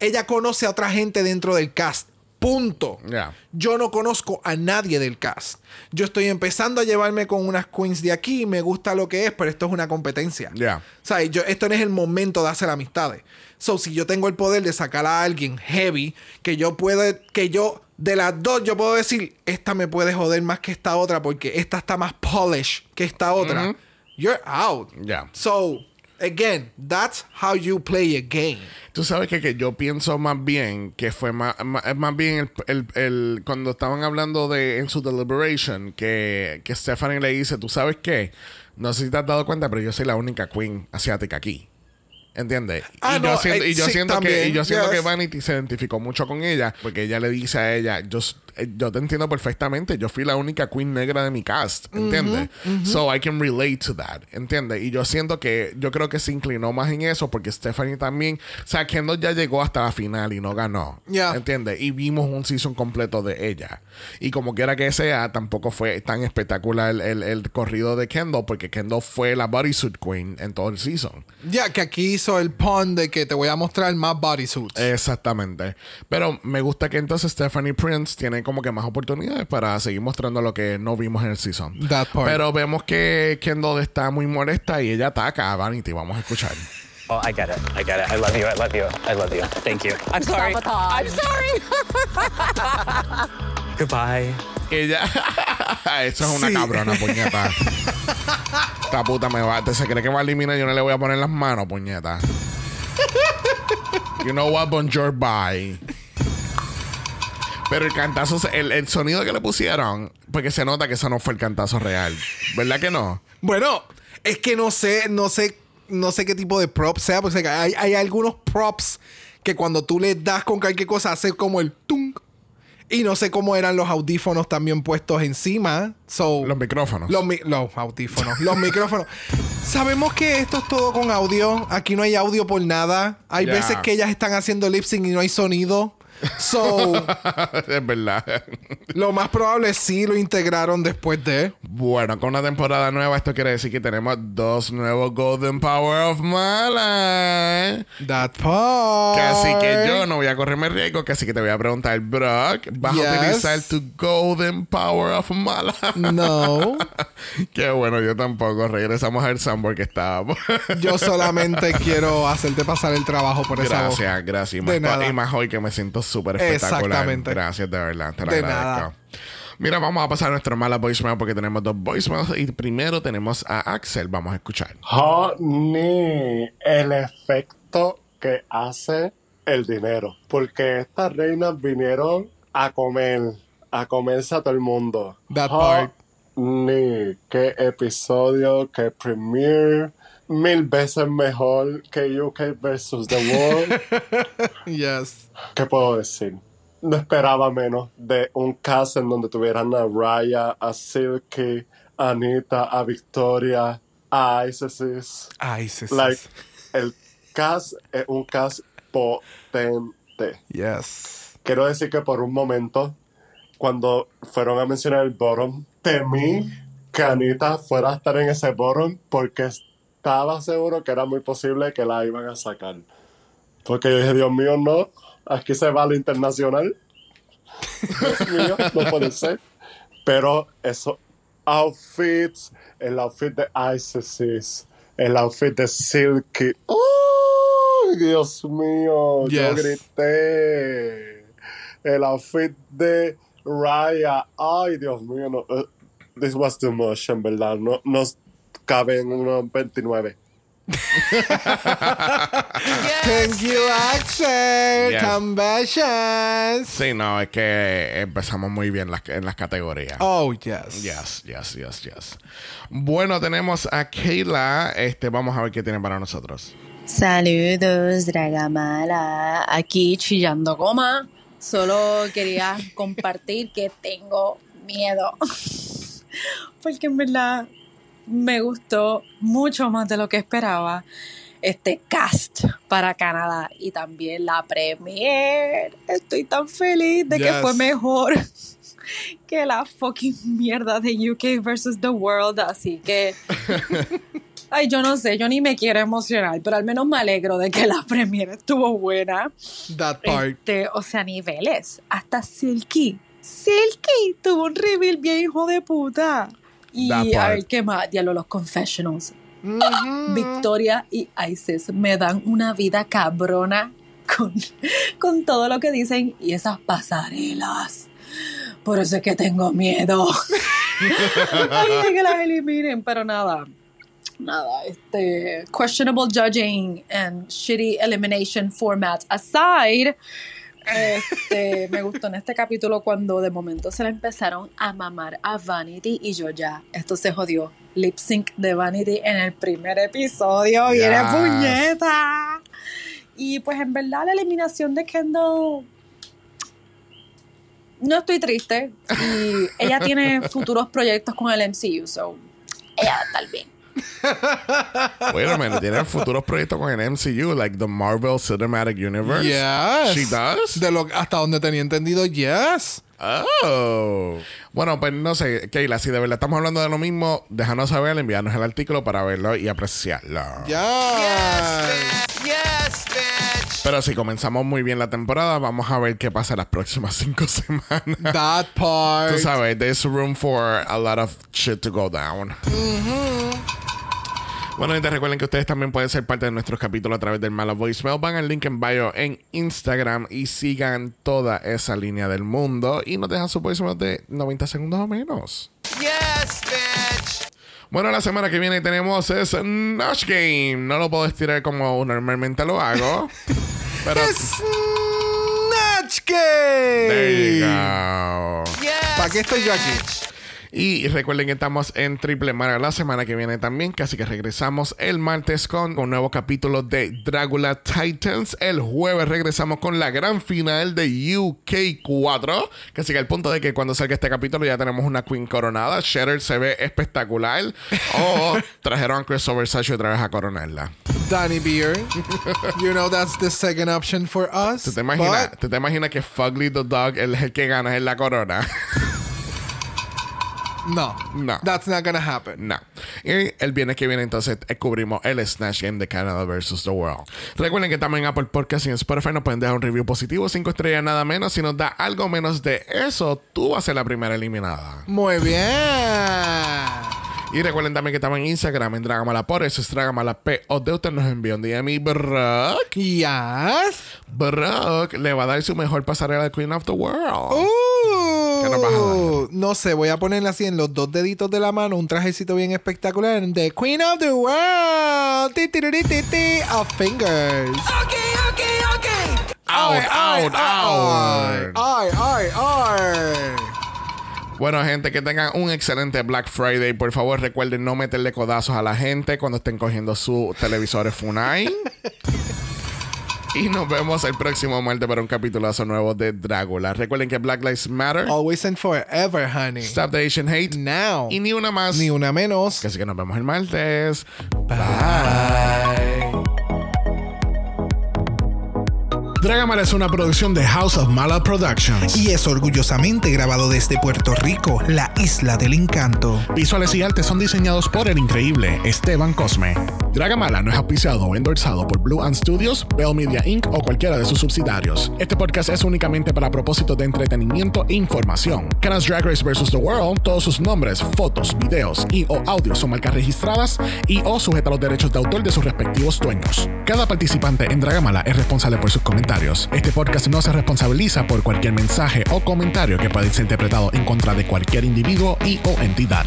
ella conoce a otra gente dentro del cast. Punto. Ya. Yo no conozco a nadie del cast. Yo estoy empezando a llevarme con unas queens de aquí. Me gusta lo que es, pero esto es una competencia. Ya. O sea, yo, esto no es el momento de hacer amistades. So, si yo tengo el poder de sacar a alguien heavy, que yo pueda, que yo de las dos, yo puedo decir, esta me puede joder más que esta otra porque esta está más polished que esta otra. You're out. Yeah. So, again, that's how you play a game. Tú sabes que, que yo pienso más bien que fue más, más, más bien el, el- el- cuando estaban hablando de en su deliberation que, que Stephanie le dice, tú sabes qué, no sé si te has dado cuenta, pero yo soy la única queen asiática aquí. ¿Entiendes? Ah, y, yo siento, eh, y yo sí, siento que, y yo siento yes. que Vanity se identificó mucho con ella porque ella le dice a ella, yo, eh, yo te entiendo perfectamente, yo fui la única queen negra de mi cast, ¿entiendes? So I can relate to that, ¿entiendes? Y yo siento que, yo creo que se inclinó más en eso porque Stephanie también, o sea, Kendall ya llegó hasta la final y no ganó, Yeah. ¿entiendes? Y vimos un season completo de ella. Y como quiera que sea, tampoco fue tan espectacular el, el- el corrido de Kendall porque Kendall fue la bodysuit queen en todo el season. Ya que aquí hizo el pun de que te voy a mostrar más bodysuits. Exactamente. Pero me gusta que entonces Stephanie Prince tiene como que más oportunidades para seguir mostrando lo que no vimos en el season. That part. Pero vemos que Kendall está muy molesta y ella ataca a Vanity. Vamos a escuchar. Oh, I get it. I get it. I love you. I love you. I love you. Thank you. I'm sorry. I'm sorry. Goodbye. Ella. Eso es una Sí. cabrona, puñeta. Esta puta me va. ¿Te se cree que va a eliminar? Yo no le voy a poner las manos, puñeta. You know what? Bonjour, bye. Pero el cantazo, el, el sonido que le pusieron, porque se nota que eso no fue el cantazo real. ¿Verdad que no? Bueno, es que no sé, no sé, no sé qué tipo de prop sea, porque hay, hay algunos props que cuando tú le das con cualquier cosa hace como el tung. Y no sé cómo eran los audífonos también puestos encima. So, Los micrófonos. Los, mi- los audífonos, los micrófonos. Sabemos que esto es todo con audio. Aquí no hay audio por nada. Hay veces que ellas están haciendo lip sync y no hay sonido. So, es verdad. lo más probable es sí lo integraron después de. Bueno, con una temporada nueva, esto quiere decir que tenemos dos nuevos Golden Power of Mala. That part. Casi que yo no voy a correrme riesgo, casi que te voy a preguntar, Brock, ¿vas Yes. a utilizar tu Golden Power of Mala? No. Qué bueno, yo tampoco. Regresamos al Sambor que estábamos. Yo solamente quiero hacerte pasar el trabajo por esa voz. Gracias, gracias. Más, y más hoy que me siento súper espectacular. Exactamente. Gracias, de verdad. Te lo De agradezco. nada. Mira, vamos a pasar a nuestro mala voicemail porque tenemos dos voicemails. Y primero tenemos a Axel. Vamos a escuchar. Honey, el efecto que hace el dinero. Porque estas reinas vinieron a comer, a comerse a todo el mundo. That part. Honey, qué episodio, qué premiere. Mil veces mejor que UK versus The World. Yes. ¿Qué puedo decir? No esperaba menos de un cast en donde tuvieran a Raya, a Silky, a Anita, a Victoria, a Isis. Sí, Like, el cast es un cast potente. Yes. Quiero decir que por un momento, cuando fueron a mencionar el bottom, temí que Anita fuera a estar en ese bottom porque estaba seguro que era muy posible que la iban a sacar. Porque yo dije, Dios mío, no, aquí se va lo internacional. Dios mío, no puede ser. Pero esos outfits, el outfit de Isis, el outfit de Silky. ¡Oh! Dios mío! Yo grité. El outfit de Raya. Ay, Dios mío, no. eh, this was too much, en verdad. No, no cabe en unos 29. Thank you, Axel. Yes. Sí, no, es que empezamos muy bien las- en las categorías. Oh, yes. Yes, yes, yes, yes. Bueno, tenemos a Kayla. Este, vamos a ver qué tiene para nosotros. Saludos, Dragamala. Aquí chillando goma. Solo quería compartir que tengo miedo. Porque en verdad me gustó mucho más de lo que esperaba este cast para Canadá y también la premier. Estoy tan feliz de que Yes. fue mejor que la fucking mierda de UK versus the world. Así que Ay, yo no sé, yo ni me quiero emocionar, pero al menos me alegro de que la premiere estuvo buena. That part. Este, o sea, niveles. Hasta Silky. Silky tuvo un reveal bien hijo de puta. Y a ver qué más. Diablo, los confessionals. Victoria y Isis me dan una vida cabrona con, con todo lo que dicen y esas pasarelas. Por eso es que tengo miedo. Ay, que las eliminen, pero nada. Nada, este questionable judging and shitty elimination format aside, este, me gustó en este capítulo cuando de momento se le empezaron a mamar a Vanity y yo ya, esto se jodió. Lip sync de Vanity en el primer episodio, viene Yes. puñeta. Y pues en verdad la eliminación de Kendall no estoy triste y ella tiene futuros proyectos con el MCU, so ella va a estar bien. Wait a minute, tiene futuros proyectos con el MCU, like the Marvel Cinematic Universe. Yes. She does? De lo, hasta donde tenía entendido, yes. Oh. Bueno, pues no sé, Keila, si de verdad estamos hablando de lo mismo, déjanos saber, enviarnos el artículo para verlo y apreciarlo. Yes. Yes, bitch. Pero si comenzamos muy bien la temporada, vamos a ver qué pasa las próximas cinco semanas. That part. Tú sabes, there's room for a lot of shit to go down. Bueno, gente, recuerden que ustedes también pueden ser parte de nuestros capítulos a través del Mala Voicemail. Van al link en bio en Instagram y sigan toda esa línea del mundo y nos dejan su voicemail de 90 segundos o menos. Yes, bitch. Bueno, la semana que viene tenemos es Nash Game. No lo puedo estirar como normalmente lo hago. pero Snatch there you Game. go. ¿Para qué estoy yo aquí? Y recuerden que estamos en Triple Mara la semana que viene también, casi que regresamos el martes con un nuevo capítulo de Dracula Titans. El jueves regresamos con la gran final de UK 4, casi que al punto de que cuando salga este capítulo ya tenemos una Queen coronada. Shatter se ve espectacular. O trajeron a Chris Versace otra vez a coronarla. Danny Beer. you know that's the second option for us. ¿Tú te imaginas, but ¿tú te imaginas que Fugly the Dog es el que gana en la corona? no. No. That's not gonna happen. No. Y el viernes que viene entonces descubrimos el Snatch Game de Canada versus the World. Recuerden que también en Apple Podcast y en Spotify nos pueden dejar un review positivo, 5 estrellas nada menos. Si nos da algo menos de eso, tú vas a ser la primera eliminada. Muy bien. Y recuerden también que estamos en Instagram, en Dragamala por eso es Dragamala P. O de usted nos envió un DM y Brock. Yes. Brock le va a dar su mejor pasarela de Queen of the World. Uh. ¿Qué nos vas a dar? No sé, voy a ponerle así en los dos deditos de la mano un trajecito bien espectacular de Queen of the World. Ti, ti, ti, ti, ti, of fingers. Out, Ay, out, ay, out. Ay, ay, ay. Bueno, gente, que tengan un excelente Black Friday. Por favor, recuerden no meterle codazos a la gente cuando estén cogiendo sus televisores Funai. y nos vemos el próximo martes para un capitulazo nuevo de Drácula. Recuerden que Black Lives Matter. Always and forever, honey. Stop the Asian Hate. Now. Y ni una más. Ni una menos. Así que nos vemos el martes. Bye. Dragamala es una producción de House of Mala Productions. Y es orgullosamente grabado desde Puerto Rico, la isla del encanto. Visuales y artes son diseñados por el increíble Esteban Cosme. Dragamala no es auspiciado o endorsado por Blue Ant Studios, Bell Media Inc. o cualquiera de sus subsidiarios. Este podcast es únicamente para propósitos de entretenimiento e información. Canas Drag Race vs. The World, todos sus nombres, fotos, videos y o audios son marcas registradas y o sujeta a los derechos de autor de sus respectivos dueños. Cada participante en Dragamala es responsable por sus Este podcast no se responsabiliza por cualquier mensaje o comentario que pueda ser interpretado en contra de cualquier individuo y o entidad.